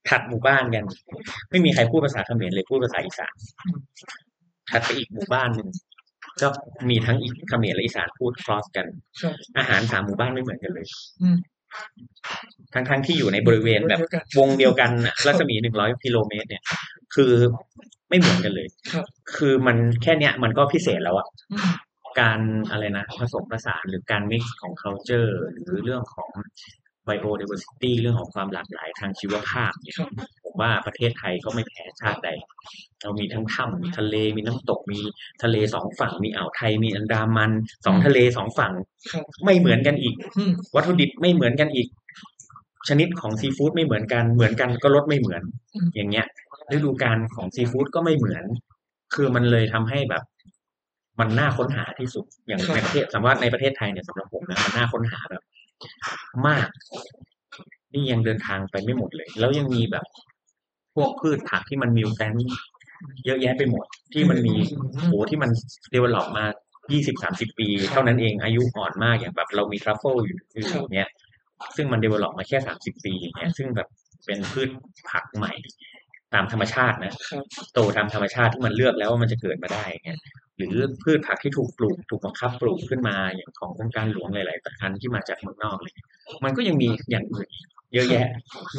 ถัดหมู่บ้านกัน ไม่มีใครพูดภาษาเขมรเลยพูดภาษาอีสานอืม ถัดไปอีกหมู่บ้านหนึ่ง ก็มีทั้งอีกเขมรและอีสานพูดครอสกันครับอาหารสามหมู่บ้านไม่เหมือนกันเลยอืมทั้งทั้งๆที่อยู่ในบริเวณแบบเดียวกันวงเดียวกันน่ะรัศมีหนึ่งร้อยกิโลเมตร เนี่ย คือไม่เหมือนกันเลยครับคือมันแค่เนี้ย มันก็พิเศษแล้วอะอืมการอะไรนะผสมผสานหรือการ mix ของ culture หรือเรื่องของ biodiversity เรื่องของความหลากหลายทางชีวภาพเนี่ยครับผมว่าประเทศไทยก็ไม่แพ้ชาติใดเรามีทั้งถ้ำมีทะเลมีน้ำตกมีทะเลสองฝั่ง มีอ่าวไทยมีอันดามันสองทะเลสองฝั่งครับไม่เหมือนกันอีกอืมวัตถุดิบไม่เหมือนกันอีก ชนิดของซีฟู้ดไม่เหมือนกันเหมือนกันก็รสไม่เหมือนอืมอย่างเงี้ยฤดูกาลของซีฟู้ดก็ไม่เหมือน คือมันเลยทำให้แบบมันน่าค้นหาที่สุดอย่างในประเทศสำหรับในประเทศไทยเนี่ยสำหรับผมนะมันน่าค้นหาแบบ มาก นี่ยังเดินทางไปไม่หมดเลย แล้วยังมีแบบ พวกพืชผักที่มัน mutant เยอะแยะไปหมด ที่มันมีโหที่มัน develop มายี่สิบสามสิบปี เท่านั้นเองอายุอ่อนมากอย่างแบบ เรามีทรัฟเฟิลอยู่อยู่อย่างเงี้ย ซึ่งมัน develop มาแค่สามสิบปีอย่างเงี้ยซึ่งแบบเป็นพืชผักใหม่ ตามธรรมชาตินะครับโตตามธรรมชาติที่มันเลือกแล้วว่ามันจะเกิดมาได้อย่างเงี้ย หรือพืชผักที่ถูกปลูกถูกบังคับปลูกขึ้นมาอย่างของโครงการหลวงหลายๆอันที่มาจากเมืองนอกเลย มันก็ยังมีอย่างอื่นอีกเยอะแยะ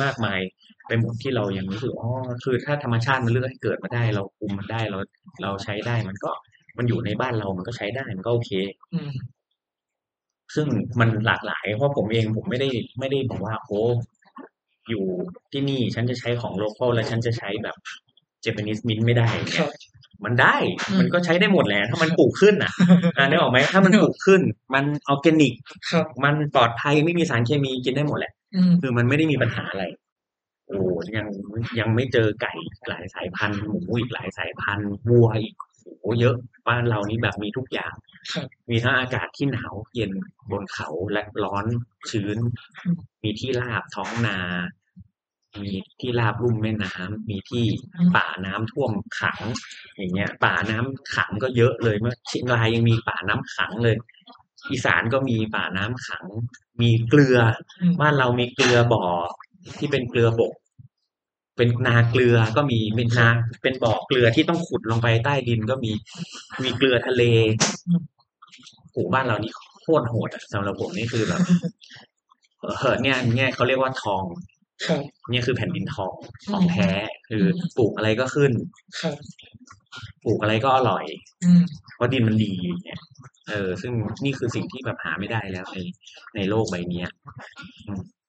มากมายไปหมดที่เรายังรู้สึกอ๋อคือถ้าธรรมชาติมันเลือกให้เกิดมาได้ เราคุมมันได้เราเราใช้ได้มันก็มันอยู่ในบ้านเรามันก็ใช้ได้มันก็โอเคซึ่งมันหลากหลาย เพราะผมเองผมไม่ได้ไม่ได้บอกว่าโอ้อยู่ที่นี่ฉันจะใช้ของโลคอลแล้วฉันจะใช้แบบเจแปนิสมินไม่ได้ มันได้อืมมันก็ใช้ได้หมดแหละ ถ้ามันปลูกขึ้นอะอ่านึกออกไหมถ้ามันปลูกขึ้น มันออร์แกนิกครับมันปลอดภัยไม่มีสารเคมีกินได้หมดแหละอืมคือมันไม่ได้มีปัญหาอะไร โอ้ยังยังไม่เจอไก่อีกหลายสายพันธุ์หมูอีกหลายสายพันธุ์วัวอีกโอ้เยอะ บ้านเรานี่แบบมีทุกอย่างครับมีทั้งอากาศที่หนาวเย็นบนเขาและร้อนชื้นอืมมีที่ราบท้องนา มีที่ราบลุ่มแม่น้ำมีที่ป่าน้ำท่วมขัง อย่างเงี้ย ป่าน้ำขังก็เยอะเลยเมื่อเชียงรายยังมีป่าน้ำขังเลย อีสานก็มีป่าน้ำขัง มีเกลืออืมบ้านเรามีเกลือบ่อที่เป็นเกลือบก เป็นนาเกลือก็มีเป็นนาเป็นบ่อเกลือที่ต้องขุดลงไปใต้ดินก็มีมีเกลือทะเลโหบ้านเรานี่โคตรโหดอะสำหรับผมนี่คือแบบเออเนี่ยเนี่ยเขาเรียกว่าทอง ครับเนี่ยคือแผ่นดินทองของแท้คือปลูกอะไรก็ขึ้นครับปลูกอะไรก็อร่อยอืมเพราะดินมันดีอย่างเนี่ยเออ ซึ่งนี่คือสิ่งที่แบบหาไม่ได้แล้วในในโลกใบเนี้ย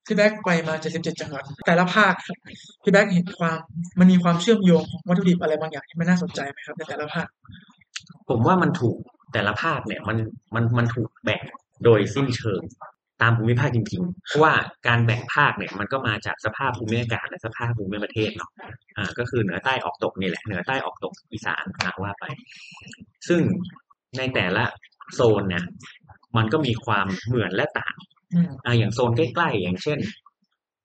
พี่แบ็กไปมา 77 จังหวัด แต่ละภาคครับพี่แบ็กเห็นความมันมีความเชื่อมโยงของวัตถุดิบอะไรบางอย่างที่มันน่าสนใจไหมครับในแต่ละภาค ผมว่ามันถูกแต่ละภาคเนี่ย มันมันมันถูกแบ่งโดยสิ้นเชิง ตามภูมิภาคจริงๆ เพราะว่าการแบ่งภาคเนี่ยมันก็มาจากสภาพภูมิอากาศและสภาพภูมิประเทศเนาะอ่าก็คือเหนือใต้ออกตกนี่แหละเหนือใต้ออกตกอีสานนะว่าไป ซึ่งในแต่ละโซนเนี่ยมันก็มีความเหมือนและต่างอืมอ่าอย่างโซนใกล้ๆอย่างเช่น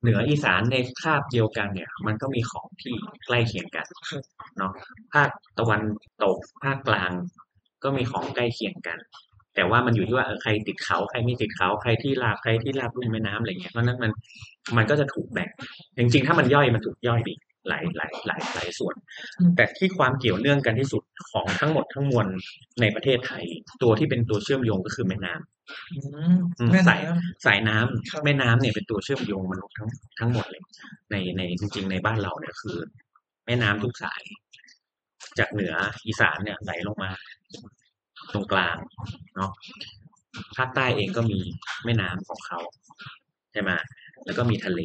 เหนืออีสานในคาบเดียวกันเนี่ย มันก็มีของที่ใกล้เคียงกันเนาะภาคตะวันตกภาคกลางก็มีของใกล้เคียงกัน แต่ว่ามันอยู่ที่ว่าเออใครติดเขาใครไม่ติดเขาใครที่ราบใครที่ราบลุ่มแม่น้ำอะไรเงี้ยเพราะฉะนั้นมันมันก็จะถูกแบ่งจริงๆ ถ้ามันย่อยมันถูกย่อยอีกหลายหลายหลายหลายส่วนอืมแต่ที่ความเกี่ยวเนื่องกันที่สุดของทั้งหมดทั้งมวลในประเทศไทย ตัวที่เป็นตัวเชื่อมโยงก็คือแม่น้ำอืมอืมแม่สายน้สายน้ำครับแม่น้ำเนี่ยเป็นตัวเชื่อมโยงมนุษย์ทั้งทั้งหมดเลย ในในจริง ๆ ในบ้านเราเนี่ยคือ แม่น้ำทุกสาย จากเหนืออีสานเนี่ยไหลลงมา ตรงกลางเนาะภาคใต้เองก็มีแม่น้ำของเขาใช่ไหมแล้วก็มีทะเล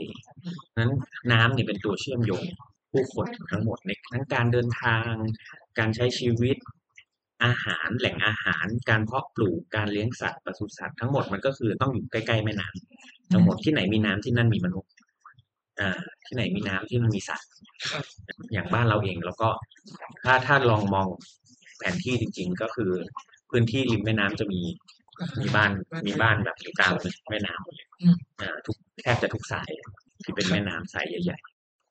นั้นน้ำเนี่ยเป็นตัวเชื่อมโยงผู้คนทั้งหมดในทั้งการเดินทาง การใช้ชีวิต อาหารแหล่งอาหาร การเพาะปลูกการเลี้ยงสัตว์ปศุสัตว์ทั้งหมดมันก็คือต้องอยู่ใกล้ๆแม่น้ำทั้งหมดที่ไหนมีน้ำที่นั่นมีมนุษย์อ่าที่ไหนมีน้ำที่นั่นมีสัตว์ อย่างบ้านเราเองแล้วก็ถ้าถ้าลองมอง ผนที่จริง ๆ ก็คือ พื้นที่ริมแม่น้ำจะมีำมีบ้านมีบ้านแบบอยู่ตามแม่น้ำหมดเลยอืมอ่าทุกแทบจะทุกสายที่เป็นแม่น้ำสายใหญ่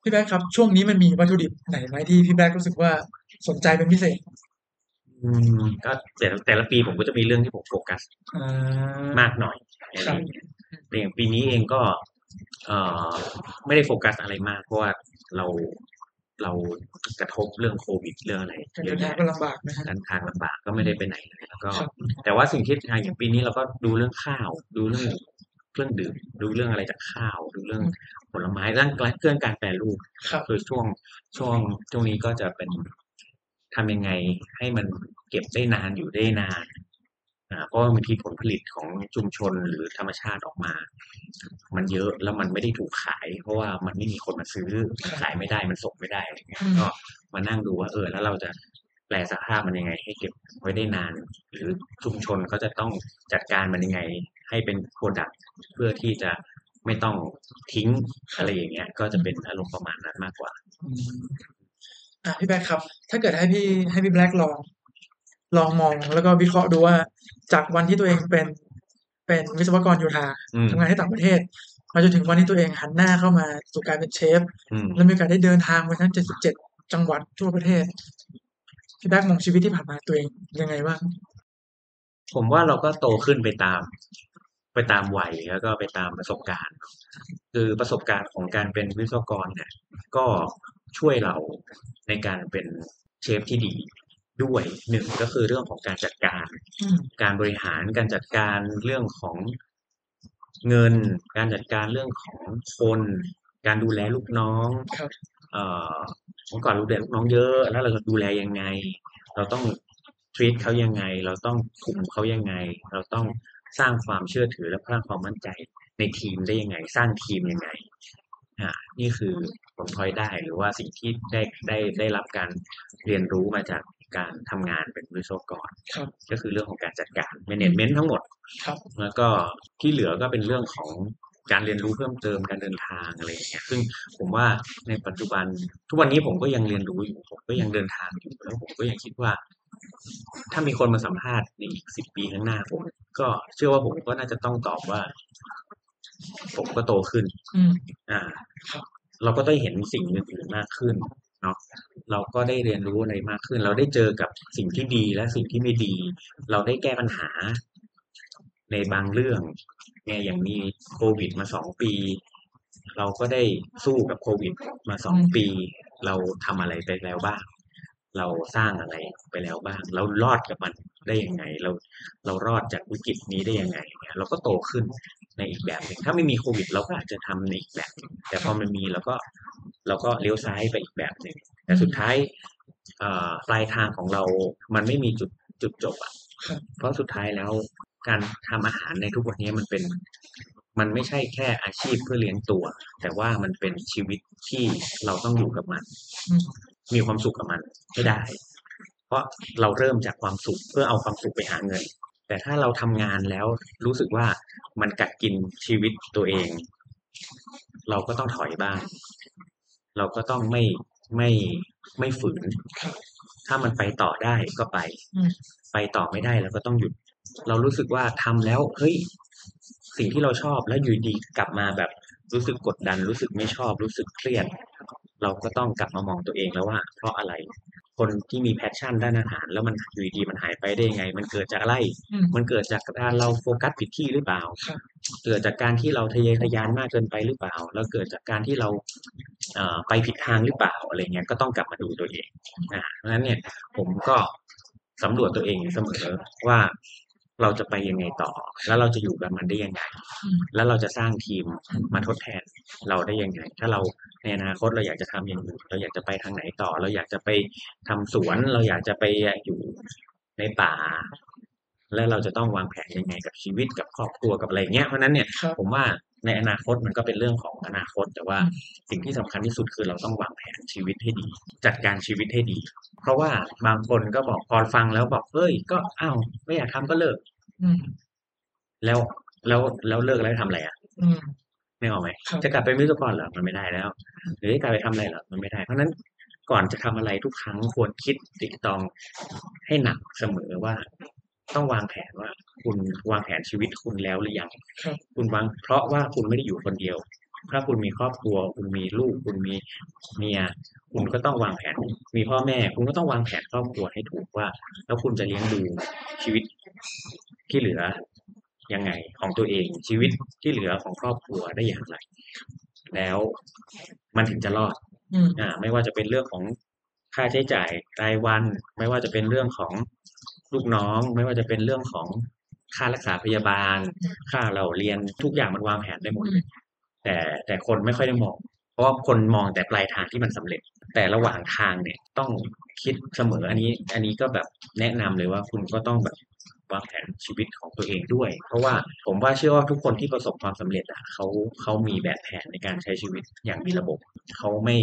พี่แบ๊กครับ ช่วงนี้มันมีวัตถุดิบไหนไหมที่พี่แบ๊กรู้สึกว่าสนใจเป็นพิเศษๆอืมก็แต่ละแต่ละปีผมก็จะมีเรื่องที่ผมโฟกัสอ่ามากหน่อยอะไรครับอย่างเงี้ยแต่อย่างปีนี้เองก็ เอ่อไม่ได้โฟกัสอะไรมาก เพราะว่าเรา เรากระทบเรื่องโควิดเรื่องอะไรการเยเดิอะนทางแยะก็ลำบากนะฮะเดินทางลำบากก็ไม่ได้ไปไหนเลยแล้วก็ครับแต่ว่าสิ่งที่ทางอย่างปีนี้เราก็ดูเรื่องข้าว ดูเรื่องเครื่องดื่ม ดูเรื่องอะไรจากข้าว ดูเรื่องผลไม้เรื่องเครื่องการแปรรูปครับคือช่วงช่วงช่วงนี้ก็จะเป็นทำยังไงให้มันเก็บได้นานอยู่ได้นานอ่า เพราะว่าบางทีผลผลิตของชุมชนหรือธรรมชาติออกมา มันเยอะแล้วมันไม่ได้ถูกขาย เพราะว่ามันไม่มีคนมาซื้อมันขายไม่ได้มันส่งไม่ได้อะไรเงี้ยอืมก็มานั่งดูว่าเออ แล้วเราจะแปลสภาพมันยังไง ให้เก็บไว้ได้นาน หรือชุมชนเขาจะต้องจัดการมันยังไง ให้เป็นโปรดักเพื่อที่จะไม่ต้องทิ้งอะไรอย่างเงี้ย ก็จะเป็นอารมณ์ประมาณนั้นมากกว่าอืมอะพี่แบ๊กครับ ถ้าเกิดให้พี่ให้พี่แบ๊กลอง ลองมองแล้วก็วิเคราะห์ดูว่า จากวันที่ตัวเองเป็นเป็นวิศวกรโยธาอืมทำงานที่ต่างประเทศ มาจนถึงวันที่ตัวเองหันหน้าเข้ามาสู่การเป็นเชฟอืมแล้วมีโอกาสได้เดินทางไปทั้ง 77 จังหวัดทั่วประเทศพี่แบ๊กมองชีวิตที่ผ่านมาตัวเองยังไงบ้างผมว่าเราก็โตขึ้นไปตาม ไปตามวัยแล้วก็ไปตามประสบการณ์ คือประสบการณ์ของการเป็นวิศวกรเนี่ย ก็ช่วยเราในการเป็นเชฟที่ดี ด้วยหนึ่งก็คือเรื่องของการจัดการอืมการบริหารการจัดการเรื่องของเงิน การจัดการเรื่องของคน การดูแลลูกน้องครับเอ่อเมื่อก่อนดูแลลูกน้องเยอะ แล้วเราจะดูแลยังไง เราต้อง treat เขายังไง เราต้องคุมเขายังไง เราต้องสร้างความเชื่อถือและสร้างความมั่นใจในทีมได้ยังไง สร้างทีมยังไงอ่านี่คือผลพลอยได้หรือว่าสิ่งที่ได้ได้ได้รับการเรียนรู้มาจาก การทำงานเป็นวิศวกรครับก็คือเรื่องของการจัดการ management ทั้งหมดครับแล้วก็ที่เหลือก็เป็นเรื่องของการเรียนรู้เพิ่มเติมการเดินทางอะไรอย่างเงี้ย ซึ่งผมว่าในปัจจุบันทุกวันนี้ผมก็ยังเรียนรู้อยู่ ผมก็ยังเดินทางอยู่แล้วผมก็ยังคิดว่า ถ้ามีคนมาสัมภาษณ์ในอีกสิบปีข้างหน้าผมก็เชื่อว่าผมก็น่าจะต้องตอบว่า ผมก็โตขึ้นอืมอ่าครับเราก็ได้เห็นสิ่งอื่นๆมากขึ้น เนาะเราก็ได้เรียนรู้อะไรมากขึ้น เราได้เจอกับสิ่งที่ดีและสิ่งที่ไม่ดี เราได้แก้ปัญหาในบางเรื่องเนี่ยอย่างมีโควิดมาสองปี เราก็ได้สู้กับโควิดมาสองปี เราทำอะไรไปแล้วบ้าง เราสร้างอะไรไปแล้วบ้าง เรารอดกับมันได้ยังไง เราเรารอดจากวิกฤตนี้ได้ยังไงเนี่ยเราก็โตขึ้นในอีกแบบหนึ่งถ้าไม่มีโควิด เราก็อาจจะทำในอีกแบบหนึ่งแต่พอมันมีเราก็เราก็เลี้ยวซ้ายไปอีกแบบหนึ่งแต่สุดท้ายปลายทางของเรามันไม่มีจุดจุดจบอะเพราะสุดท้ายแล้วการทำอาหารในทุกวันนี้มันเป็นมันไม่ใช่แค่อาชีพเพื่อเลี้ยงตัว แต่ว่ามันเป็นชีวิตที่เราต้องอยู่กับมัน มีความสุขกับมันให้ได้ เพราะเราเริ่มจากความสุขเพื่อเอาความสุขไปหาเงิน แต่ถ้าเราทำงานแล้วรู้สึกว่ามันกัดกินชีวิตตัวเอง เราก็ต้องถอยบ้าง เราก็ต้องไม่ไม่ไม่ฝืน ถ้ามันไปต่อได้ก็ไป ไปต่อไม่ได้เราก็ต้องหยุด เรารู้สึกว่าทำแล้วเฮ้ยสิ่งที่เราชอบแล้วอยู่ดีกลับมาแบบรู้สึกกดดัน รู้สึกไม่ชอบ รู้สึกเครียด เราก็ต้องกลับมามองตัวเองแล้วว่า เพราะอะไร คนที่มีแพชชั่นด้านอาหาร แล้วมันอยู่ดีๆมันหายไปได้ยังไง มันเกิดจากอะไรอืมมันเกิดจากการเราโฟกัสผิดที่หรือเปล่าครับเกิดจากการที่เราทะเยอทะยานมากเกินไปหรือเปล่า แล้วเกิดจากการที่เราเอ่อไปผิดทางหรือเปล่าอะไรเงี้ยก็ต้องกลับมาดูตัวเองอ่าเพราะฉะนั้นเนี่ยผมก็สำรวจตัวเองเสมอว่า เราจะไปยังไงต่อ แล้วเราจะอยู่กับมันได้ยังไงอืมแล้วเราจะสร้างทีมมาทดแทนเราได้ยังไง ถ้าเราในอนาคตเราอยากจะทำอย่างอื่นเราอยากจะไปทางไหนต่อ เราอยากจะไปทำสวน เราอยากจะไปอยู่ในป่า แล้วเราจะต้องวางแผนยังไงกับชีวิตกับครอบครัวกับอะไรเงี้ยเพราะฉะนั้นเนี่ยครับผมว่าในอนาคตมันก็เป็นเรื่องของอนาคต แต่ว่าอืมสิ่งที่สำคัญที่สุดคือเราต้องวางแผนชีวิตให้ดี จัดการชีวิตให้ดี เพราะว่าบางคนก็บอกพอฟังแล้วบอกเฮ้ยก็อ้าวไม่อยากทำก็เลิกอืมแล้วแล้วแล้วเลิกแล้วทำอะไรอะอืมไม่ออกไหมครับจะกลับไปวิศวกรเหรอมันไม่ได้แล้ว หรือจะกลับไปทำอะไรเหรอมันไม่ได้ เพราะฉะนั้นก่อนจะทำอะไรทุกครั้งควรคิดตริตรองให้หนักเสมอว่า ต้องวางแผนว่า คุณวางแผนชีวิตคุณแล้วหรือยังครับคุณวางเพราะว่าคุณไม่ได้อยู่คนเดียว ถ้าคุณมีครอบครัว คุณมีลูก คุณมีเมีย คุณก็ต้องวางแผน มีพ่อแม่ คุณก็ต้องวางแผนครอบครัวให้ถูกว่า แล้วคุณจะเลี้ยงดูชีวิตที่เหลือยังไงของตัวเองชีวิตที่เหลือของครอบครัวได้อย่างไร แล้วมันถึงจะรอดอืมอ่าไม่ว่าจะเป็นเรื่องของค่าใช้จ่ายรายวัน ไม่ว่าจะเป็นเรื่องของ ลูกน้องไม่ว่าจะเป็นเรื่องของค่ารักษาพยาบาล ค่าเราเรียนทุกอย่างมันวางแผนได้หมดเลยแต่แต่คนไม่ค่อยได้มอง เพราะว่าคนมองแต่ปลายทางที่มันสำเร็จ แต่ระหว่างทางเนี่ยต้องคิดเสมออันนี้ อันนี้ก็แบบแนะนำเลยว่าคุณก็ต้องแบบ วางแผนชีวิตของตัวเองด้วย เพราะว่าผมว่าเชื่อว่าทุกคนที่ประสบความสำเร็จอะเขาเขามีแบบแผนในการใช้ชีวิตอย่างมีระบบเขาไม่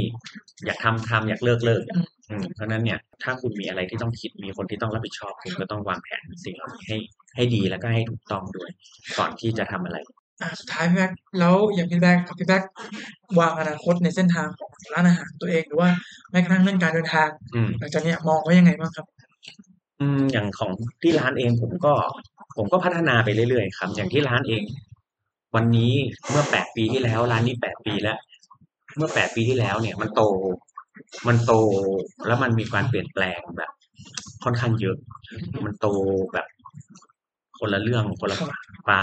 อยากทำทำอยากเลิกเลิกอืมอืมเพราะฉะนั้นเนี่ยถ้าคุณมีอะไรที่ต้องคิดมีคนที่ต้องรับผิดชอบคุณก็ต้องวางแผนสิ่งเหล่านี้ให้ให้ดีแล้วก็ให้ถูกต้องด้วยก่อนที่จะทำอะไรอ่าสุดท้ายพี่แบ็คแล้วอย่างพี่แบ็คพี่แบ็ควางอนาคตในเส้นทางของร้านอาหารตัวเองหรือว่าแม้กระทั่งเรื่องการเดินทางอืมหลังจากเนี้ยมองไว้ยังไงบ้างครับ อืม อย่างของที่ร้านเองผมก็ ผมก็พัฒนาไปเรื่อย ๆ ครับ อย่างที่ร้านเอง วันนี้เมื่อแปดปีที่แล้ว ร้านนี้แปดปีแล้ว เมื่อแปดปีที่แล้วเนี่ย มันโต มันโตแล้วมันมีการเปลี่ยนแปลงแบบ ค่อนข้างเยอะ มันโตแบบคนละเรื่องคนละครับฟ้า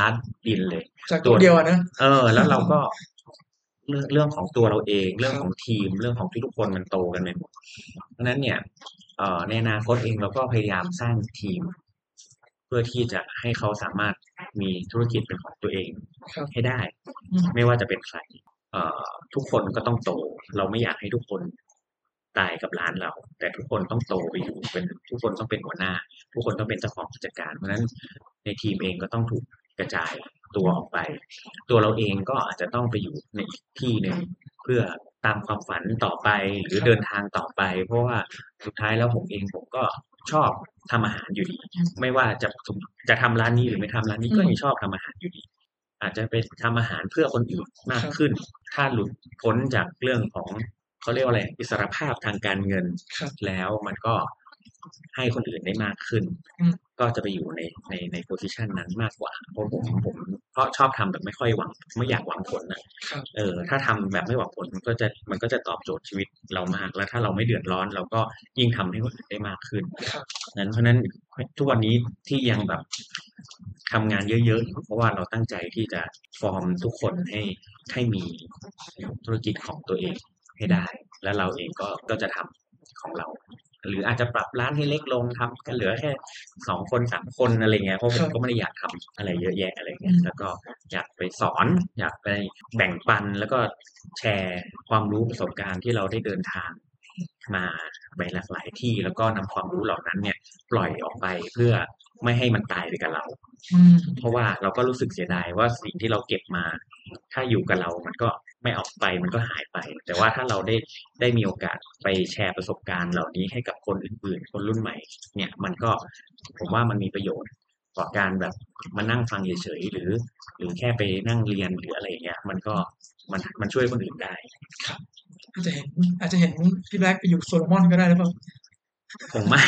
ดินเลย จากตัวเดียวอะนะ เออ แล้วเราก็เรื่องเรื่องของตัวเราเอง เรื่องของทีม เรื่องของทุกๆคนมันโตกันไปหมดเพราะฉะนั้นเนี่ยเอ่อ ในอนาคตเองเราก็พยายามสร้างทีม เพื่อที่จะให้เขาสามารถมีธุรกิจเป็นของตัวเองครับให้ได้อืมไม่ว่าจะเป็นใครเอ่อทุกคนก็ต้องโต เราไม่อยากให้ทุกคนตายกับร้านเรา แต่ทุกคนต้องโตไปอยู่เป็นทุกคนต้องเป็นหัวหน้า ทุกคนต้องเป็นเจ้าของกิจการ เพราะฉะนั้นในทีมเองก็ต้องถูกกระจายตัวออกไป ตัวเราเองก็อาจจะต้องไปอยู่ในอีกที่หนึ่งเพื่อ ตามความฝันต่อไปหรือเดินทางต่อไป เพราะว่าสุดท้ายแล้วผมเองผมก็ชอบทำอาหารอยู่ดี ไม่ว่าจะจะทำร้านนี้หรือไม่ทำร้านนี้ก็ยังชอบทำอาหารอยู่ดี อาจจะไปทำอาหารเพื่อคนอื่นมากขึ้น ถ้าหลุดพ้นจากเรื่องของเขาเรียกว่าอะไรอิสรภาพทางการเงินครับแล้วมันก็ ให้คนอื่นได้มากขึ้นอืมก็จะไปอยู่ในในในโพสิชันนั้นมากกว่า เพราะผมผมเพราะชอบทำแบบไม่ค่อยหวัง ไม่อยากหวังผลนะครับเออ ถ้าทำแบบไม่หวังผลมันก็จะมันก็จะตอบโจทย์ชีวิตเรามาก แล้วถ้าเราไม่เดือดร้อนเราก็ยิ่งทำให้คนอื่นได้มากขึ้นครับนั้นเพราะฉะนั้นทุกวันนี้ที่ยังแบบทำงานเยอะๆ เพราะว่าเราตั้งใจที่จะฟอร์มทุกคนให้ให้มีธุรกิจของตัวเองให้ได้ แล้วเราเองก็ก็จะทำของเรา หรืออาจจะปรับร้านให้เล็กลงทำกันเหลือแค่สองคนสามคนอะไรเงี้ยเพราะผมก็ไม่ได้อยากทำอะไรเยอะแยะอะไรเงี้ยแล้วก็อยากไปสอนอยากไปแบ่งปันแล้วก็แชร์ความรู้ประสบการณ์ที่เราได้เดินทางมาไปหลากหลายที่แล้วก็นำความรู้เหล่านั้นเนี่ยปล่อยออกไปเพื่อ ไม่ให้มันตายไปกับเราอืมเพราะว่าเราก็รู้สึกเสียดายว่าสิ่งที่เราเก็บมา ถ้าอยู่กับเรามันก็ไม่ออกไปมันก็หายไป แต่ว่าถ้าเราได้ได้มีโอกาสไปแชร์ประสบการณ์เหล่านี้ให้กับคนอื่นๆ คนรุ่นใหม่ เนี่ยมันก็ผมว่ามันมีประโยชน์กว่าการแบบมานั่งฟังเฉยๆหรือ หรือแค่ไปนั่งเรียนหรืออะไรอย่างเงี้ย มันก็มันมันช่วยคนอื่นได้อาจจะเห็นอาจจะเห็นพี่แบ็คไปอยู่โซโลมอนก็ได้หรือเปล่า คงไม่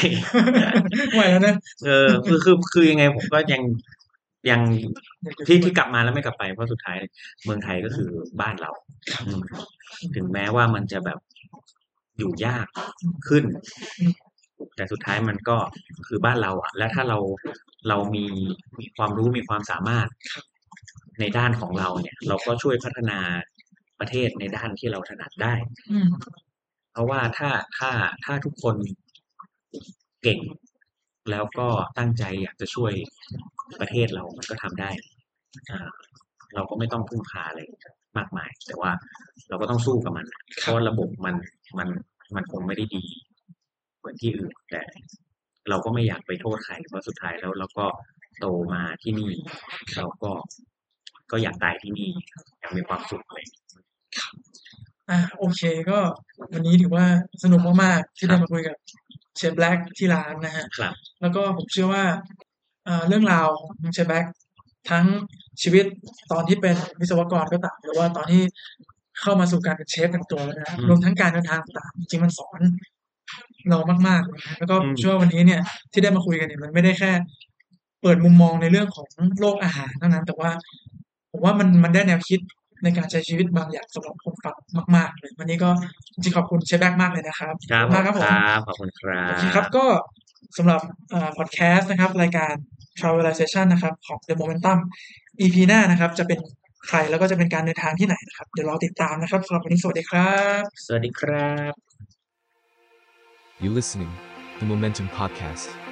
ไม่แล้วนะเออคือคือคือยังไงผมก็ยังยังอยากจะที่ที่กลับมาแล้วไม่กลับไปเพราะสุดท้ายเมืองไทยก็คือบ้านเราอืมถึงแม้ว่ามันจะแบบอยู่ยากขึ้น แต่สุดท้ายมันก็คือบ้านเราอะแล้วถ้าเราเรามีมีความรู้มีความสามารถในด้านของเราเนี่ย เราก็ช่วยพัฒนาประเทศในด้านที่เราถนัดได้อืมเพราะว่าถ้าถ้าถ้าทุกคน เก่ง แล้วก็ตั้งใจอยากจะช่วยประเทศเรามันก็ทำได้ เราก็ไม่ต้องพึ่งพาอะไรมากมาย แต่ว่าเราก็ต้องสู้กับมันเพราะว่าระบบมันมันมันคงไม่ได้ดีเหมือนที่อื่นแต่เราก็ไม่อยากไปโทษใครเพราะสุดท้ายแล้วเราก็โตมาที่นี่เราก็ก็อยากตายที่นี่อยากมีความสุขเลยอ่าโอเคก็วันนี้ถือว่าสนุกมากๆที่ได้มาคุยกับ เชฟแบล็กที่ร้านนะฮะครับ แล้วก็ผมเชื่อว่าอ่าเรื่องราวของเชฟแบล็กทั้งชีวิตตอนที่เป็นวิศวกรก็ตามหรือว่าตอนที่เข้ามาสู่การเป็นเชฟเป็นตัวแล้วนะอืมรวมทั้งการเดินทางต่างๆจริงๆมันสอนเรามากๆเลยนะแล้วก็อืมเชื่อว่าวันนี้เนี่ย ที่ได้มาคุยกันเนี่ยมันไม่ได้แค่ เปิดมุมมองในเรื่องของโลกอาหารเท่านั้น แต่ว่าผมว่ามันมันได้แนวคิด ในการใช้ชีวิตบางอย่างสำหรับคนฟังมากๆเลยวันนี้ก็จริงๆขอบคุณเชฟแบล็กมากเลยนะครับครับขอบคุณมากครับผมครับขอบคุณครัโอเคครับบก็สำหรับพอดแคสต์นะครับ รายการ Travelization นะครับ ของ The Momentum EP หน้านะครับ จะเป็นใครแล้วก็จะเป็นการเดินทางที่ไหนนะครับ เดี๋ยวรอติดตามนะครับสำหรับวันนี้สวัสดีครับ สวัสดีครับ You listening, the Momentum Podcast.